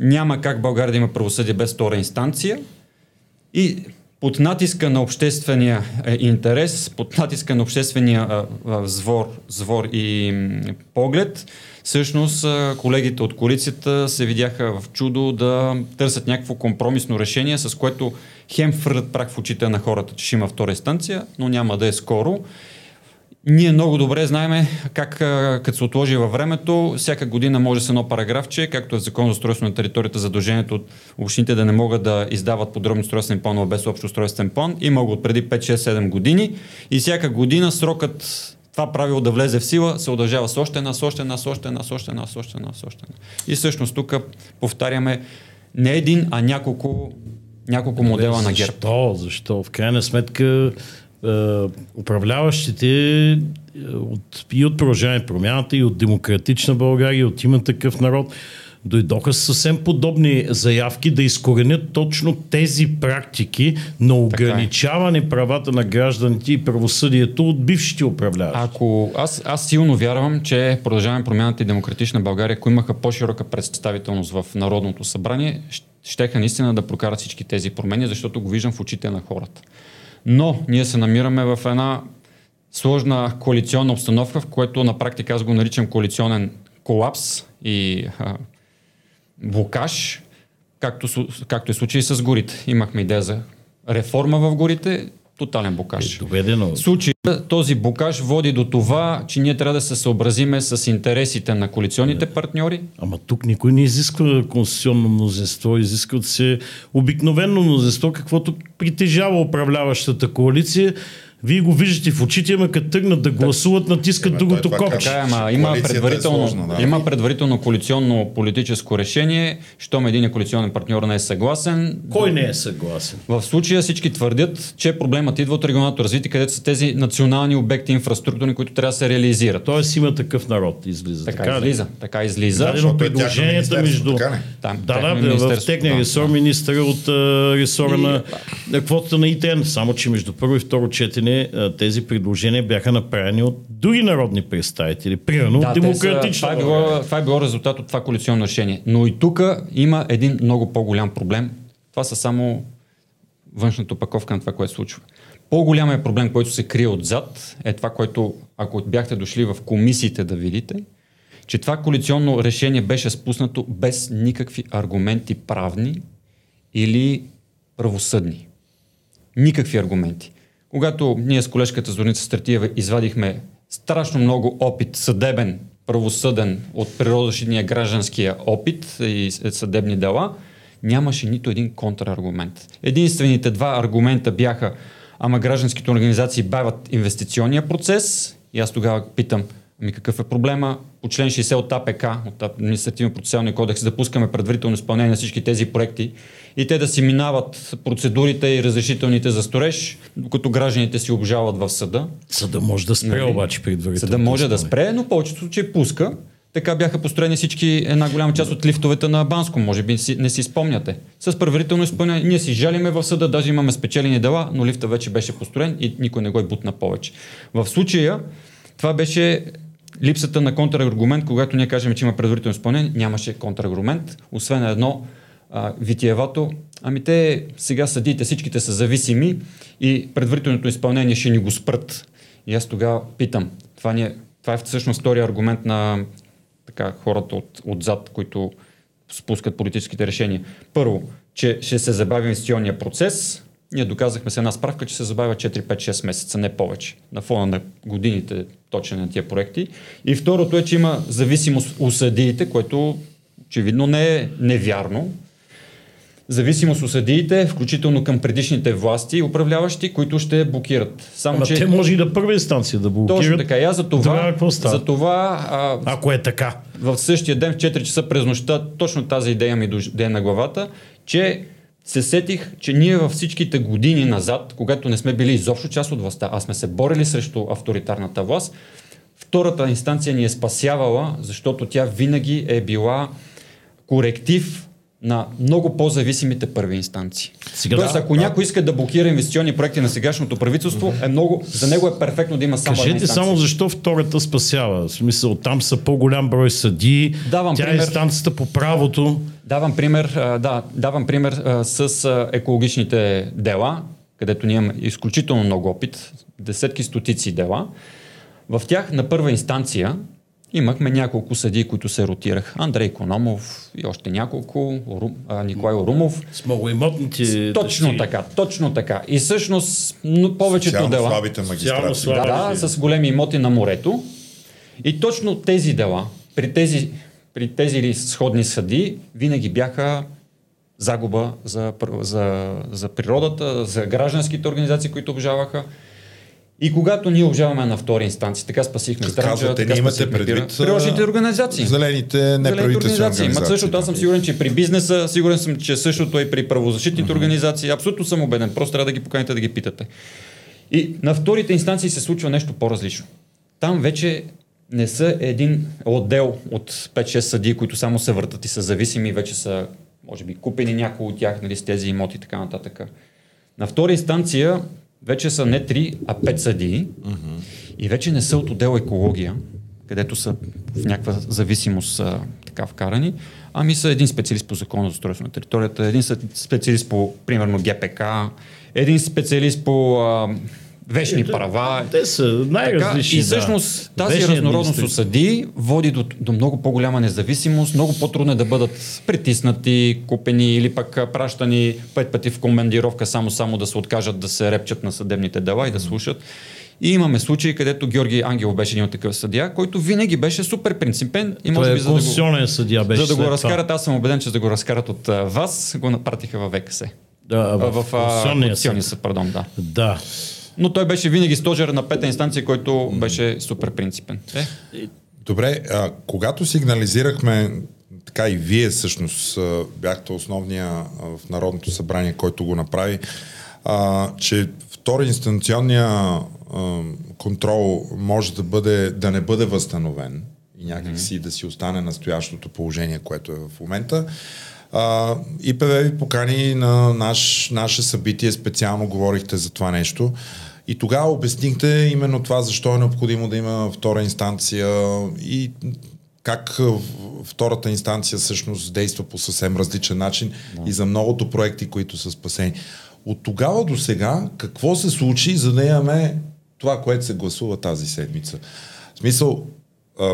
няма как България да има правосъдие без втора инстанция. И под натиска на обществения е, интерес, под натиска на обществения а, звор, звор и м, поглед, всъщност колегите от коалицията се видяха в чудо да търсят някакво компромисно решение, с което хем фърлят прак в очите на хората, че ще има втора инстанция, но няма да е скоро. Ние много добре знаеме как, като се отложи във времето, всяка година може с едно параграфче, както е в Закон за устройство на територията, задължението от общините да не могат да издават подробни устройствени планове без общо устройствен план. Има го от преди 5-6-7 години и всяка година срокът това правило да влезе в сила, се удължава с още една, с още една, с още една, с още една, с още една, с още една. И всъщност тук повтаряме не един, а няколко, няколко модела Защо? на ГЕРБ. Защо? Защо? В крайна сметка е, управляващите от, и от Продължаване промяната, и от Демократична България, и от има такъв народ, дойдоха с съвсем подобни заявки да изкоренят точно тези практики на е. ограничаване правата на гражданите и правосъдието от бившите управляващи. Ако аз, аз силно вярвам, че продължаваме промяната и демократична България, ако имаха по-широка представителност в Народното събрание, щеха наистина да прокарат всички тези промени, защото го виждам в очите на хората. Но ние се намираме в една сложна коалиционна обстановка, в което на практика аз го наричам коалиционен колапс и а, блокаж, както, както е случай с горите. Имахме идея за реформа в горите, тотален блокаж. Е, доведено. Случай, този блокаж води до това, че ние трябва да се съобразиме с интересите на коалиционните партньори. Ама тук никой не изисква конституционно мнозинство, изискват се обикновено мнозинство, каквото притежава управляващата коалиция. Вие го виждате в очите, ама като тръгнат да гласуват, натискат Е, другото това копче. Така, ама има Коалицията е предварително, сложна, да. има предварително коалиционно политическо решение, щом един коалиционен партньор не е съгласен. Кой не е съгласен? В случая всички твърдят, че проблемът идва от регионалното развитие, където са тези национални обекти инфраструктурни, които трябва да се реализират. Тоест има такъв народ, излиза. Така, ли? излиза. Така излиза. Защото е тяхно предложенията между... така? Там, Да, да, в техния Да, ресор да. министър от а, ресора И- на, на квотата на ИТН. Само, че между първо и второ четене а, тези предложения бяха направени от други народни представители. Примерно от те са- демократична. това, е било, това е било резултат от това коалиционно решение. Но и тук има един много по-голям проблем. Това са само външната опаковка на това, което се случва. По-голямият проблем, който се крие отзад, е това, което, ако бяхте дошли в комисиите да видите, че това коалиционно решение беше спуснато без никакви аргументи правни или правосъдни. Никакви аргументи. Когато ние с колежката Зорница Стратиева извадихме страшно много опит съдебен правосъден от природозащитния гражданския опит и съдебни дела, нямаше нито един контраргумент. Единствените два аргумента бяха ама гражданските организации бавят инвестиционния процес и аз тогава питам, ами какъв е проблема? По член 60 от АПК, от Административно-процесуалния кодекс, да пускаме предварително изпълнение на всички тези проекти и те да си минават процедурите и разрешителните за строеж, докато гражданите си обжават в съда. Съда може да спре Нали? обаче предварително. Съда може да спре, но повечето случаи пуска. Така бяха построени всички, една голяма част от лифтовете на Банско, може би не си спомняте. С предварително изпълнение, ние си жалиме в съда, даже имаме спечелени дела, но лифта вече беше построен и никой не го е бутна повече. В случая това беше липсата на контраргумент, когато ние кажем, че има предварително изпълнение, нямаше контраргумент, освен едно а, витиевато, ами те сега съдите, всичките са зависими и предварителното изпълнение ще ни го спрат. И аз тогава питам, това, ни е, това е всъщност втория аргумент на така, хората от, отзад, които спускат политическите решения. Първо, че ще се забави инвестиционния процес. Ние доказахме с една справка, че се забавя 4-5-6 месеца, не повече, на фона на годините точно на тия проекти. И второто е, че има зависимост у съдиите, което очевидно не е невярно. Зависимост у съдиите, включително към предишните власти, управляващи, които ще блокират. Само, Ама че... те може и да първа инстанция да блокират. Точно така. И аз за това, става? за това а, Ако е така. в същия ден в 4 часа през нощта точно тази идея ми дойде на главата, че се сетих, че ние във всичките години назад, когато не сме били изобщо част от властта, а сме се борили срещу авторитарната власт, втората инстанция ни е спасявала, защото тя винаги е била коректив на много по-зависимите първи инстанции. Сега Тоест, да, ако да. някой иска да блокира инвестиционни проекти на сегашното правителство, е много, за него е перфектно да има само една Кажете инстанция. само защо втората спасява. В смисъл, там са по-голям брой съди. Давам Тя е пример. инстанцията по правото. Давам пример, да, давам пример с екологичните дела, където ние имаме изключително много опит, десетки, стотици дела. В тях на първа инстанция имахме няколко съдии, които се ротираха. Андрей Кономов и още няколко, Ору, а, Николай Орумов. С многоимотните Точно дъщери. така, точно така. И всъщност но повечето Социално дела... слабите магистрати. слаби. Да, да, с големи имоти на морето. И точно тези дела, при тези, при тези сходни съди, винаги бяха загуба за, за, за природата, за гражданските организации, които обжаваха. И когато ние обжаваме на втора инстанция, така спасихме Странджа, така не имате предвид, а, организации. Зелените неправителствени организации. Имат същото. Аз съм сигурен, че при бизнеса, сигурен съм, че същото е и при правозащитните организации. Абсолютно съм убеден. Просто трябва да ги поканите да ги питате. И на вторите инстанции се случва нещо по-различно. Там вече не са един отдел от 5-6 съдии, които само се въртат и са зависими, вече са, може би, купени някои от тях нали, с тези имоти и така нататък. На втора инстанция вече са не 3, а 5 съдии. И вече не са от отдел екология, където са в някаква зависимост а, така вкарани, ами са един специалист по закона за устройство на територията, един специалист по, примерно, ГПК, един специалист по а, вечни права. Те са най-различни. и всъщност да. тази Вечни разнородност администратори. съдии води до, до много по-голяма независимост, много по-трудно е да бъдат притиснати, купени или пък пращани пет пъти в командировка, само-само да се откажат да се репчат на съдебните дела и да слушат. И имаме случаи, където Георги Ангелов беше един от такъв съдия, който винаги беше супер принципен и може Той би е за да го, съдия беше. за да го разкарат, аз съм убеден, че за да го разкарат от вас, го напратиха във ВКС. Да, А, в, в а, Конституционния Конституционния съд. съд, пардон, да. Да. Но той беше винаги стожер на пета инстанция, който беше супер принципен. Е, Добре, а, когато сигнализирахме, така и вие всъщност бяхте основния в Народното събрание, който го направи, а, че втори инстанционния контрол може да, бъде, да не бъде възстановен и някакси да си остане настоящото положение, което е в момента. А, ИПВ ви покани на наш, наше събитие, специално говорихте за това нещо. И тогава обяснихте именно това, защо е необходимо да има втора инстанция и как втората инстанция всъщност действа по съвсем различен начин и за многото проекти, които са спасени. От тогава до сега, какво се случи, за да имаме това, което се гласува тази седмица? В смисъл,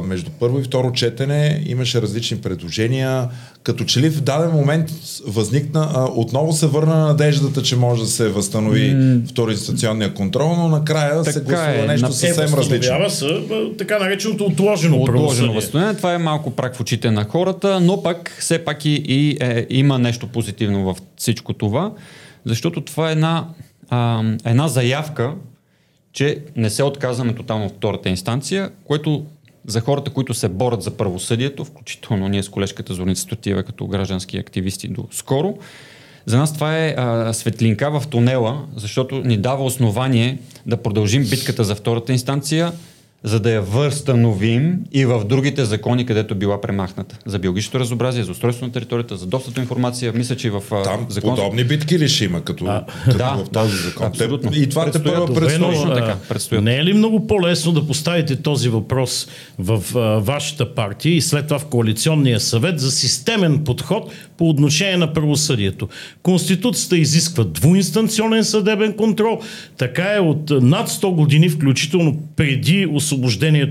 между първо и второ четене имаше различни предложения, като че ли в даден момент възникна, а, отново се върна надеждата, че може да се възстанови mm. второинстационния контрол, но накрая Така се гласува е. нещо На- съвсем различно. възстановява се така нареченото отложено, Отложено възстановяване. Това е малко прак в очите на хората, но пък все пак и, и е, има нещо позитивно в всичко това, защото това е една, а, една заявка, че не се отказваме тотално от втората инстанция, което за хората, които се борят за правосъдието, включително ние с колежката Зорница Стотиева като граждански активисти до скоро, за нас това е а, светлинка в тунела, защото ни дава основание да продължим битката за втората инстанция, за да я възстановим и в другите закони, където била премахната. За биологичното разобразие, за устройство на територията, за достъп до информация. Мисля, че и в а, Там закон... подобни битки ли ще има, като, като да, в този закон? абсолютно. И това те първа предстои. Точно а, така, предстоят. Не е ли много по-лесно да поставите този въпрос в а, вашата партия и след това в коалиционния съвет за системен подход по отношение на правосъдието? Конституцията изисква двуинстанционен съдебен контрол. Така е от а, над 100 години, включително преди освобождението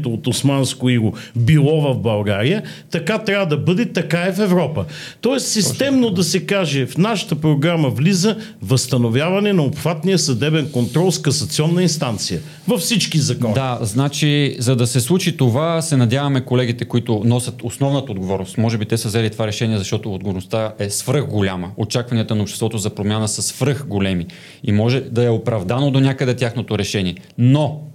от османско иго било в България. Така трябва да бъде, така е в Европа. Тоест системно да се каже, в нашата програма влиза възстановяване на обхватния съдебен контрол с касационна инстанция. Във всички закони. Да, значи, за да се случи това, се надяваме колегите, които носят основната отговорност. Може би те са взели това решение, защото отговорността е свръх голяма. Очакванията на обществото за промяна са свръх големи. И може да е оправдано до някъде тяхното решение. Но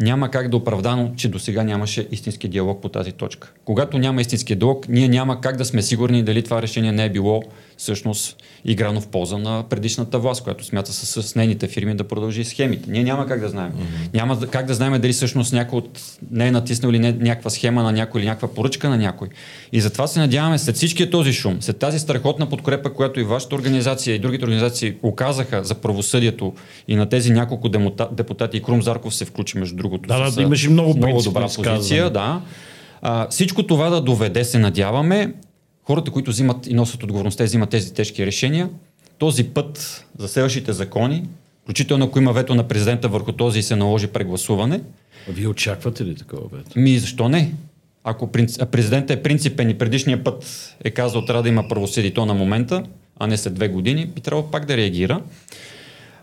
няма как да е оправдано, че до сега нямаше истински диалог по тази точка. Когато няма истински диалог, ние няма как да сме сигурни дали това решение не е било всъщност играно в полза на предишната власт, която смята с, с нейните фирми да продължи схемите. Ние няма как да знаем. Mm-hmm. Няма как да знаем дали всъщност някой от не е натиснал или не някаква схема на някой или някаква поръчка на някой. И затова се надяваме след всичкия този шум, след тази страхотна подкрепа, която и вашата организация и другите организации оказаха за правосъдието и на тези няколко демота, депутати и Крум Зарков се включи между другото. Да, с, да, имаше много много добра позиция, да. А, всичко това да доведе, се надяваме, хората, които взимат и носят отговорността и взимат тези тежки решения, този път за следващите закони, включително ако има вето на президента върху този и се наложи прегласуване, А Вие очаквате ли такова вето? ми защо не? Ако президентът е принципен и предишния път е казал трябва да има правосъдие то на момента, а не след две години, би трябвало пак да реагира.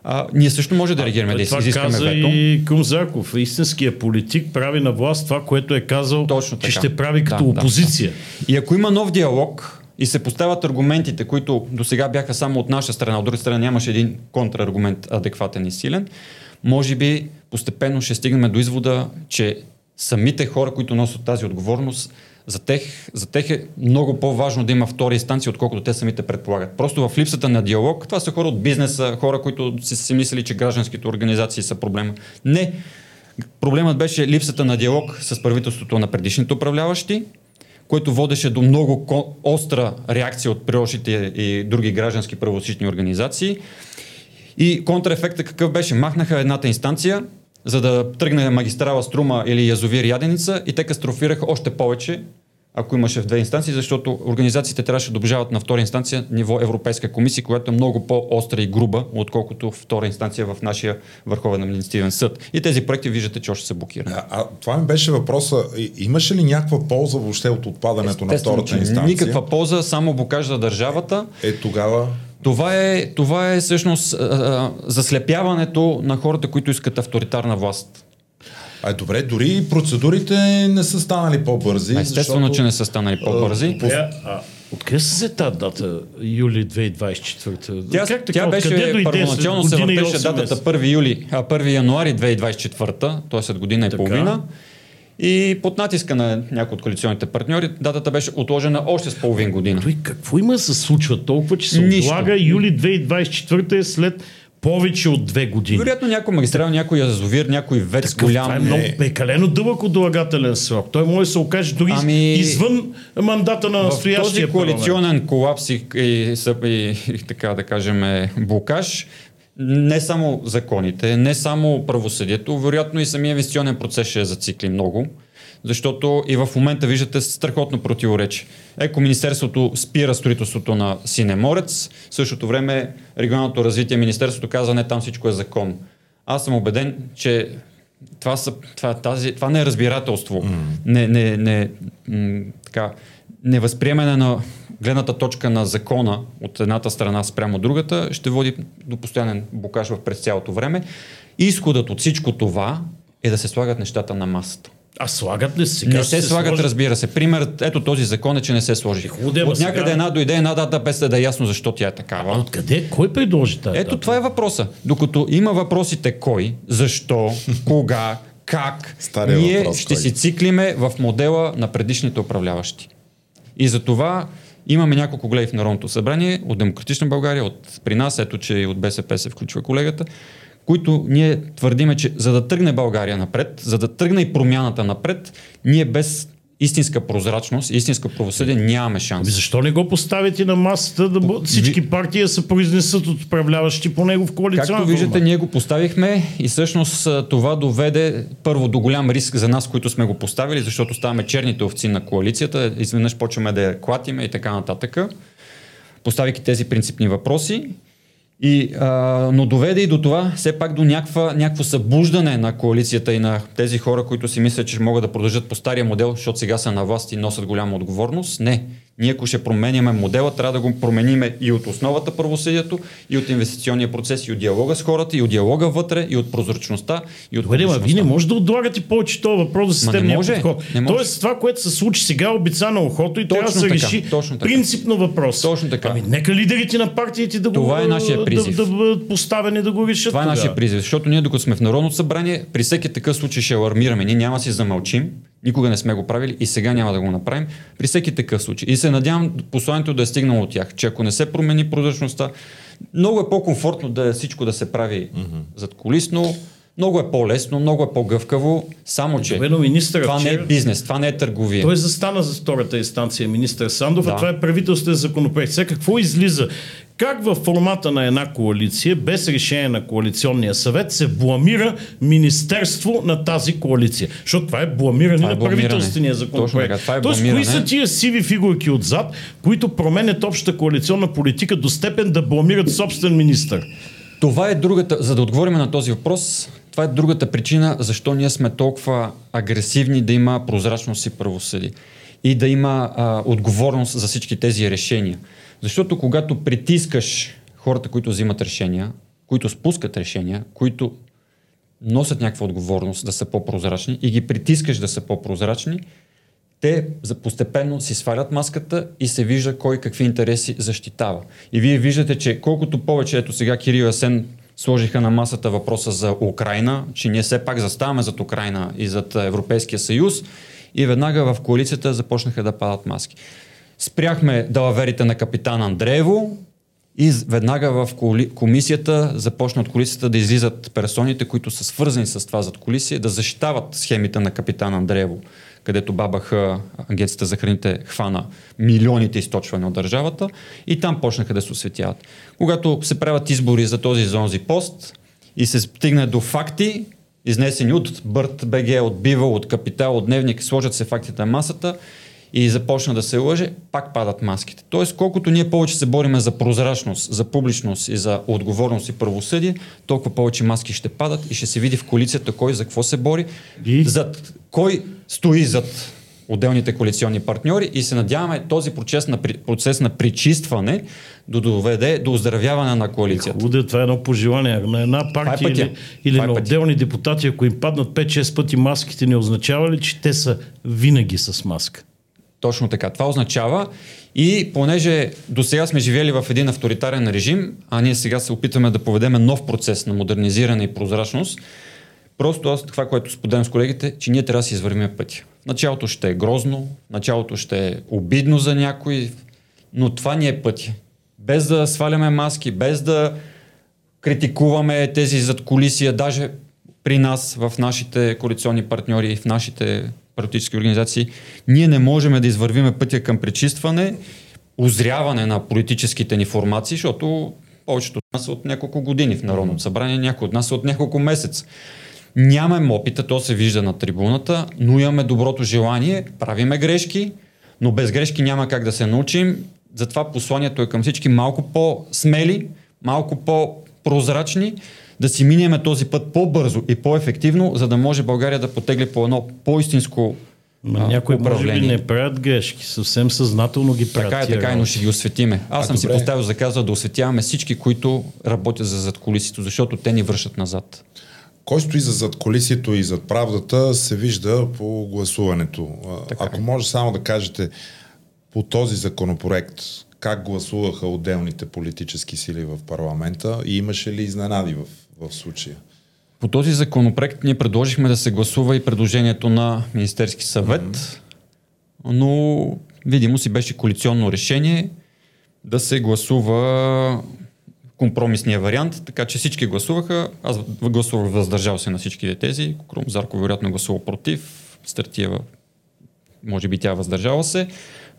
А, ние също може да реагираме, да това изискаме каза вето. и Кумзаков. Истинският политик прави на власт това, което е казал, Точно че така. ще прави като Да, да, опозиция. И ако има нов диалог и се поставят аргументите, които до сега бяха само от наша страна, от друга страна нямаше един контраргумент адекватен и силен, може би постепенно ще стигнем до извода, че самите хора, които носят тази отговорност, за тех, за тех е много по-важно да има втора инстанция, отколкото те самите предполагат. Просто в липсата на диалог, това са хора от бизнеса, хора, които си, си мислили, че гражданските организации са проблема. Не. Проблемът беше липсата на диалог с правителството на предишните управляващи, което водеше до много остра реакция от приложите и други граждански правозащитни организации. И контраефектът какъв беше? Махнаха едната инстанция, за да тръгне магистрала Струма или язовир Яденица и те кастрофираха още повече, ако имаше в две инстанции, защото организациите трябваше да обжават на втора инстанция ниво Европейска комисия, която е много по-остра и груба, отколкото втора инстанция в нашия Върховен административен съд. И тези проекти виждате, че още са блокирани. А, а това ми беше въпроса. Имаше ли някаква полза въобще от отпадането на Естествено, втората че инстанция? Никаква полза, само блокаж за държавата. Е, тогава... Това е, това е всъщност а, а, заслепяването на хората, които искат авторитарна власт. А, добре, дори и процедурите не са станали по-бързи. Естествено, защото, че не са станали по-бързи. а, по- Е, а, откъде се взе тази дата? Юли 2024? Тя, как така? тя беше, първоначално се въртеше датата месеца? 1, юли, а 1 януари 2024, т.е. след година и Така. половина. И под натиска на някои от коалиционните партньори, датата беше отложена още с половин година. Той какво има да се случва толкова, че се Нищо. отлага юли 2024 е след повече от две години? Вероятно някой магистрал, някой язовир, някой вец Такъв, голям. това е много прекалено дълъг отлагателен срок. Той може да се окаже дори Ами, извън мандата на този настоящия парламент. коалиционен колапс и, и, съп- и, и така да кажем е, блокаж, не само законите, не само правосъдието, вероятно и самия инвестиционен процес ще зацикли много, защото и в момента виждате страхотно противоречие. Еко Министерството спира строителството на Синеморец, в същото време регионалното развитие Министерството казва не там всичко е закон. Аз съм убеден, че това, са, това, тази, това не е разбирателство, mm. не, не, не, м, така, невъзприемане на гледната точка на закона от едната страна спрямо другата ще води до постоянен букаш в през цялото време. Изходът от всичко това е да се слагат нещата на масата. А слагат ли се сега? Не се, се слагат, сложи... разбира се. Пример, ето този закон е, че не се сложи. Худе, от някъде сега... една дойде една дата, без да е ясно защо тя е такава. А откъде? Кой предложи тази Ето дата? това е въпроса. Докато има въпросите кой, защо, [laughs] кога, как, Стария ние въпрос, ще кой? си циклиме в модела на предишните управляващи. И за това имаме няколко гледи в Народното събрание от Демократична България, от при нас, ето че и от БСП се включва колегата, които ние твърдиме, че за да тръгне България напред, за да тръгне и промяната напред, ние без истинска прозрачност, истинска правосъдие нямаме шанс. Ами защо не го поставите на масата да всички партии да се произнесат от управляващи по него в коалиционна Както виждате, ние го поставихме и всъщност това доведе първо до голям риск за нас, които сме го поставили, защото ставаме черните овци на коалицията, изведнъж почваме да я клатиме и така нататък. Поставяйки тези принципни въпроси, и, а, но доведе и до това, все пак до някаква, някакво събуждане на коалицията и на тези хора, които си мислят, че могат да продължат по стария модел, защото сега са на власт и носят голяма отговорност. Не. Ние ако ще променяме модела, трябва да го промениме и от основата правосъдието, и от инвестиционния процес, и от диалога с хората, и от диалога вътре, и от прозрачността, и от Добре, ма, вие не може да отлагате повече този въпрос за системния подход. Не може. Тоест това, което се случи сега, обица на ухото и точно трябва да се реши точно така. принципно въпрос. Точно така. Ами, нека лидерите на партиите да това го, е нашия призив. Да, да, бъдат поставени да го решат. Това е нашия призив, защото ние докато сме в Народното събрание, при всеки такъв случай ще алармираме. Ние няма си замълчим, Никога не сме го правили и сега няма да го направим при всеки такъв случай. И се надявам посланието да е стигнало от тях, че ако не се промени прозрачността, много е по-комфортно да е всичко да се прави mm-hmm. зад колисно, много е по-лесно, много е по-гъвкаво, само че Добре, министър, това не е бизнес, това не е търговия. Той застана за втората инстанция, министър Сандов, да. а това е правителствен законопроект. Сега какво излиза? Как в формата на една коалиция, без решение на коалиционния съвет, се бламира Министерство на тази коалиция? Защото това е бламиране това е на правителствения законопроект. Точно, това е Тоест, кои са тия сиви фигурки отзад, които променят общата коалиционна политика до степен да бламират собствен министър? Това е другата, за да отговорим на този въпрос, това е другата причина, защо ние сме толкова агресивни да има прозрачност и правосъдие и да има а, отговорност за всички тези решения. Защото когато притискаш хората, които взимат решения, които спускат решения, които носят някаква отговорност да са по-прозрачни и ги притискаш да са по-прозрачни, те постепенно си свалят маската и се вижда кой какви интереси защитава. И вие виждате, че колкото повече, ето сега Кирил Асен сложиха на масата въпроса за Украина, че ние все пак заставаме зад Украина и зад Европейския съюз и веднага в коалицията започнаха да падат маски. Спряхме далаверите на капитан Андреево и веднага в комисията започна от колисията да излизат персоните, които са свързани с това зад колисия, да защитават схемите на капитан Андреево, където бабаха Агенцията за храните хвана милионите източване от държавата и там почнаха да се осветяват. Когато се правят избори за този зонзи пост и се стигне до факти, изнесени от Бърт БГ, от Бива, от Капитал, от Дневник, сложат се фактите на масата и започна да се лъже, пак падат маските. Тоест, колкото ние повече се бориме за прозрачност, за публичност и за отговорност и правосъдие, толкова повече маски ще падат и ще се види в коалицията кой за какво се бори, и? зад, кой стои зад отделните коалиционни партньори и се надяваме този процес на, процес на причистване да доведе до оздравяване на коалицията. Хубаво, това е едно пожелание. На една е партия е или, или е на отделни депутати, ако им паднат 5-6 пъти маските, не означава ли, че те са винаги с маска? Точно така. Това означава и понеже до сега сме живели в един авторитарен режим, а ние сега се опитваме да поведеме нов процес на модернизиране и прозрачност, просто аз това, което споделям с колегите, че ние трябва да си извървим пътя. Началото ще е грозно, началото ще е обидно за някой, но това ни е пътя. Без да сваляме маски, без да критикуваме тези зад колисия, даже при нас, в нашите коалиционни партньори, в нашите политически организации, ние не можем да извървиме пътя към пречистване, озряване на политическите ни формации, защото повечето от нас са от няколко години в Народното събрание, някои от нас са от няколко месеца. Нямаме опита, то се вижда на трибуната, но имаме доброто желание, правиме грешки, но без грешки няма как да се научим. Затова посланието е към всички малко по-смели, малко по-прозрачни, да си минеме този път по-бързо и по-ефективно, за да може България да потегли по едно по-истинско Ма а, някои може би управление. не правят грешки, съвсем съзнателно ги правят. Така е, така е, но ще ги осветиме. Аз А, съм си добре. поставил за каза да осветяваме всички, които работят за задколисието, защото те ни вършат назад. Кой стои за зад колисието и зад правдата се вижда по гласуването. Така Ако е. може само да кажете по този законопроект, как гласуваха отделните политически сили в парламента и имаше ли изненади в, в случая? По този законопроект ние предложихме да се гласува и предложението на Министерски съвет, но видимо си беше коалиционно решение да се гласува компромисния вариант, така че всички гласуваха. Аз гласувах въздържал се на всички тези. Крум Зарко вероятно гласувал против. Стартиева, може би тя въздържала се,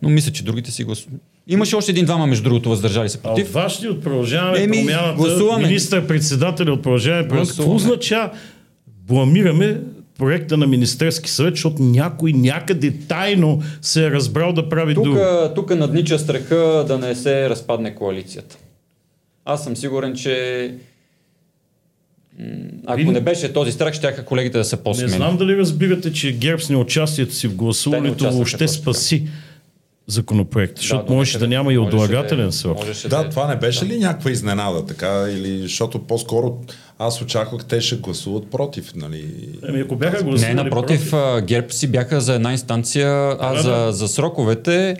но мисля, че другите си гласуват. Имаше още един-двама, между другото, въздържали се А от против. вашите от продължаваме Еми, промяната, гласуваме. министър-председателя от продължаваме промяната, какво означава бламираме проекта на Министерски съвет, защото някой някъде тайно се е разбрал да прави Тук, друго. тук наднича страха да не се разпадне коалицията. Аз съм сигурен, че ако Вие- не беше този страх, щяха колегите да са Не по-смели. знам дали разбирате, че ГЕРБ с неучастието си в не гласуването въобще точно така. Законопроект, защото до можеше да няма и отлагателен да- срок. Да, е- това не беше ли някаква изненада, така? Или защото по-скоро аз очаквах те ще гласуват против, нали? Ами ако бяха гласували Не, напротив, а, ГЕРБ си бяха за една инстанция, а Да, за, да. за сроковете,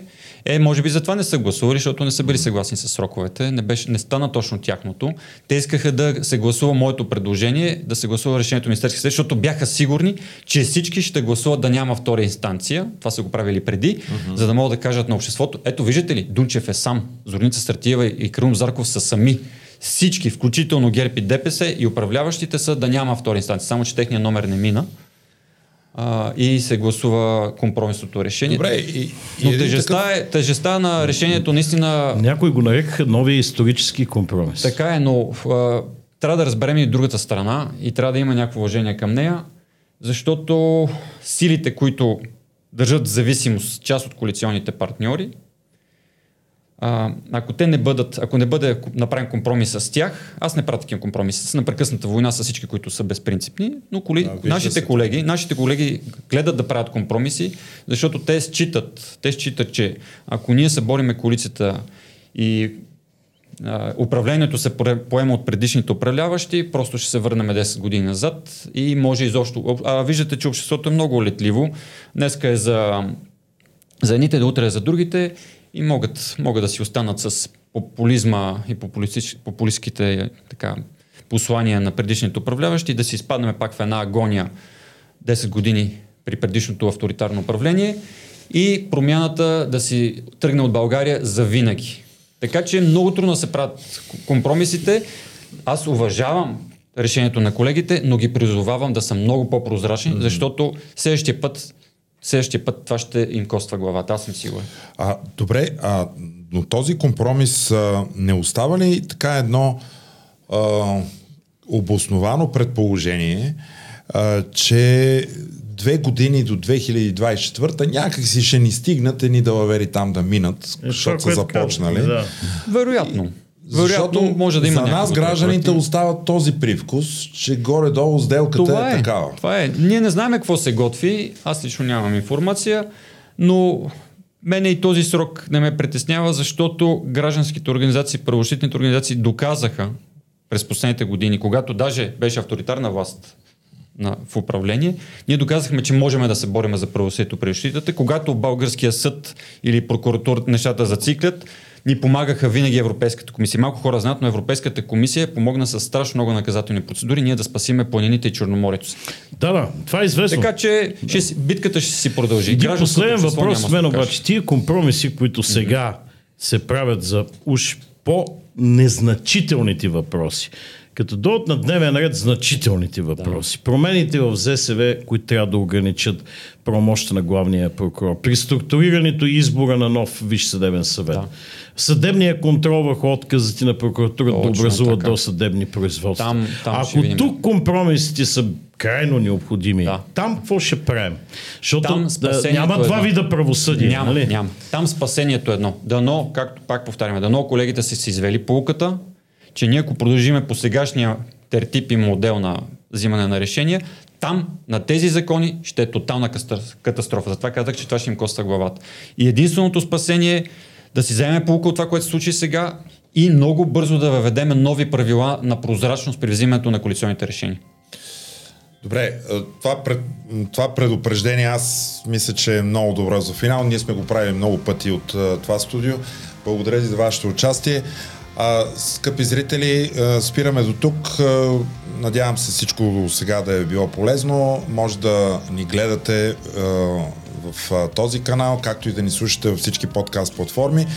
е, може би затова не са гласували, защото не са били съгласни с сроковете. Не, беше, не стана точно тяхното. Те искаха да се гласува моето предложение, да се гласува решението на Министерския съвет, защото бяха сигурни, че всички ще гласуват да няма втора инстанция. Това са го правили преди, за да могат да кажат на обществото. Ето, виждате ли, Дунчев е сам, Зорница Стратиева и Крум Зарков са сами. Всички, включително ГЕРБ и ДПС и управляващите са да няма втора инстанция, само че техният номер не мина а, и се гласува компромисното решение. Добре, и, и Но тежестта, такъв- е, тежестта на решението наистина Някои го нарекаха новия исторически компромис. така е, но а, трябва да разберем и другата страна и трябва да има някакво уважение към нея, защото силите, които държат в зависимост част от коалиционните партньори, а, ако те не бъдат, ако не бъде направен компромис с тях, аз не правя такива компромиси с непрекъсната война с всички, които са безпринципни, но коли, Да, нашите колеги, нашите колеги гледат да правят компромиси, защото те считат, те считат, че ако ние се бориме коалицията и а, управлението се поема от предишните управляващи, просто ще се върнем 10 години назад и може изобщо. А виждате, че обществото е много летливо. Днеска е за, за едните, да утре е за другите и могат, могат да си останат с популизма и популистските така, послания на предишните управляващи и да си изпаднем пак в една агония 10 години при предишното авторитарно управление и промяната да си тръгне от България за винаги. Така че много трудно да се правят компромисите. Аз уважавам решението на колегите, но ги призовавам да са много по-прозрачни, mm-hmm. защото следващия път, следващия път това ще им коства главата. Аз съм сигурен. А, добре, а, но този компромис а, не остава ли така едно а, обосновано предположение, а, че две години до 2024 някак си ще ни стигнат едни далавери там да минат, Е, защото са което започнали. Да. Вероятно. Вероятно може да има за нас гражданите такова. остават този привкус, че горе-долу сделката Това е, е, такава. това е. Ние не знаем какво се готви. Аз лично нямам информация, но мене и този срок не ме притеснява, защото гражданските организации, правозащитните организации доказаха през последните години, когато даже беше авторитарна власт на, в управление, ние доказахме, че можем да се борим за правосъдието при защитата. Когато българския съд или прокуратурата нещата зациклят, ни помагаха винаги Европейската комисия. Малко хора знаят, но Европейската комисия помогна с страшно много наказателни процедури ние да спасиме планините и Черноморието. да, да, това е известно. Така че ще, си- битката ще си продължи. Един последен въпрос с мен обаче. Тия компромиси, които сега се правят за уж по-незначителните въпроси, като дойдат на дневен ред значителните въпроси, промените в ЗСВ, които трябва да ограничат промощта на главния прокурор, при структурирането и избора на нов Висш съдебен съвет, Да. съдебния контрол върху отказите на прокуратурата да образуват така. досъдебни производства. Там- там Ако тук компромисите са крайно необходими, Да. там какво ще правим? Защото Там да, няма е два едно. вида правосъдие. Няма, нали? няма. Там спасението е едно. Дано, както пак повтаряме, дано колегите са си извели полуката, че ние ако продължиме по сегашния тертип и модел на взимане на решения, там на тези закони ще е тотална катастрофа. Затова казах, че това ще им коста главата. И единственото спасение е да си вземем полука от това, което се случи сега и много бързо да въведеме нови правила на прозрачност при взимането на коалиционните решения. Добре, това, пред, това предупреждение аз мисля, че е много добро за финал. Ние сме го правили много пъти от това студио. Благодаря ви за вашето участие. А, скъпи зрители, спираме до тук. Надявам се всичко сега да е било полезно. Може да ни гледате в този канал, както и да ни слушате във всички подкаст платформи.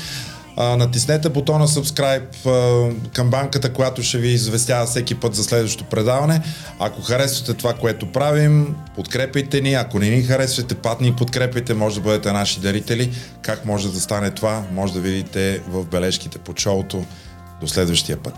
Натиснете бутона subscribe а, към банката, която ще ви известява всеки път за следващото предаване. Ако харесвате това, което правим, подкрепайте ни. Ако не ни харесвате, пат ни подкрепайте, може да бъдете наши дарители. Как може да стане това, може да видите в бележките под шоуто. До следващия път.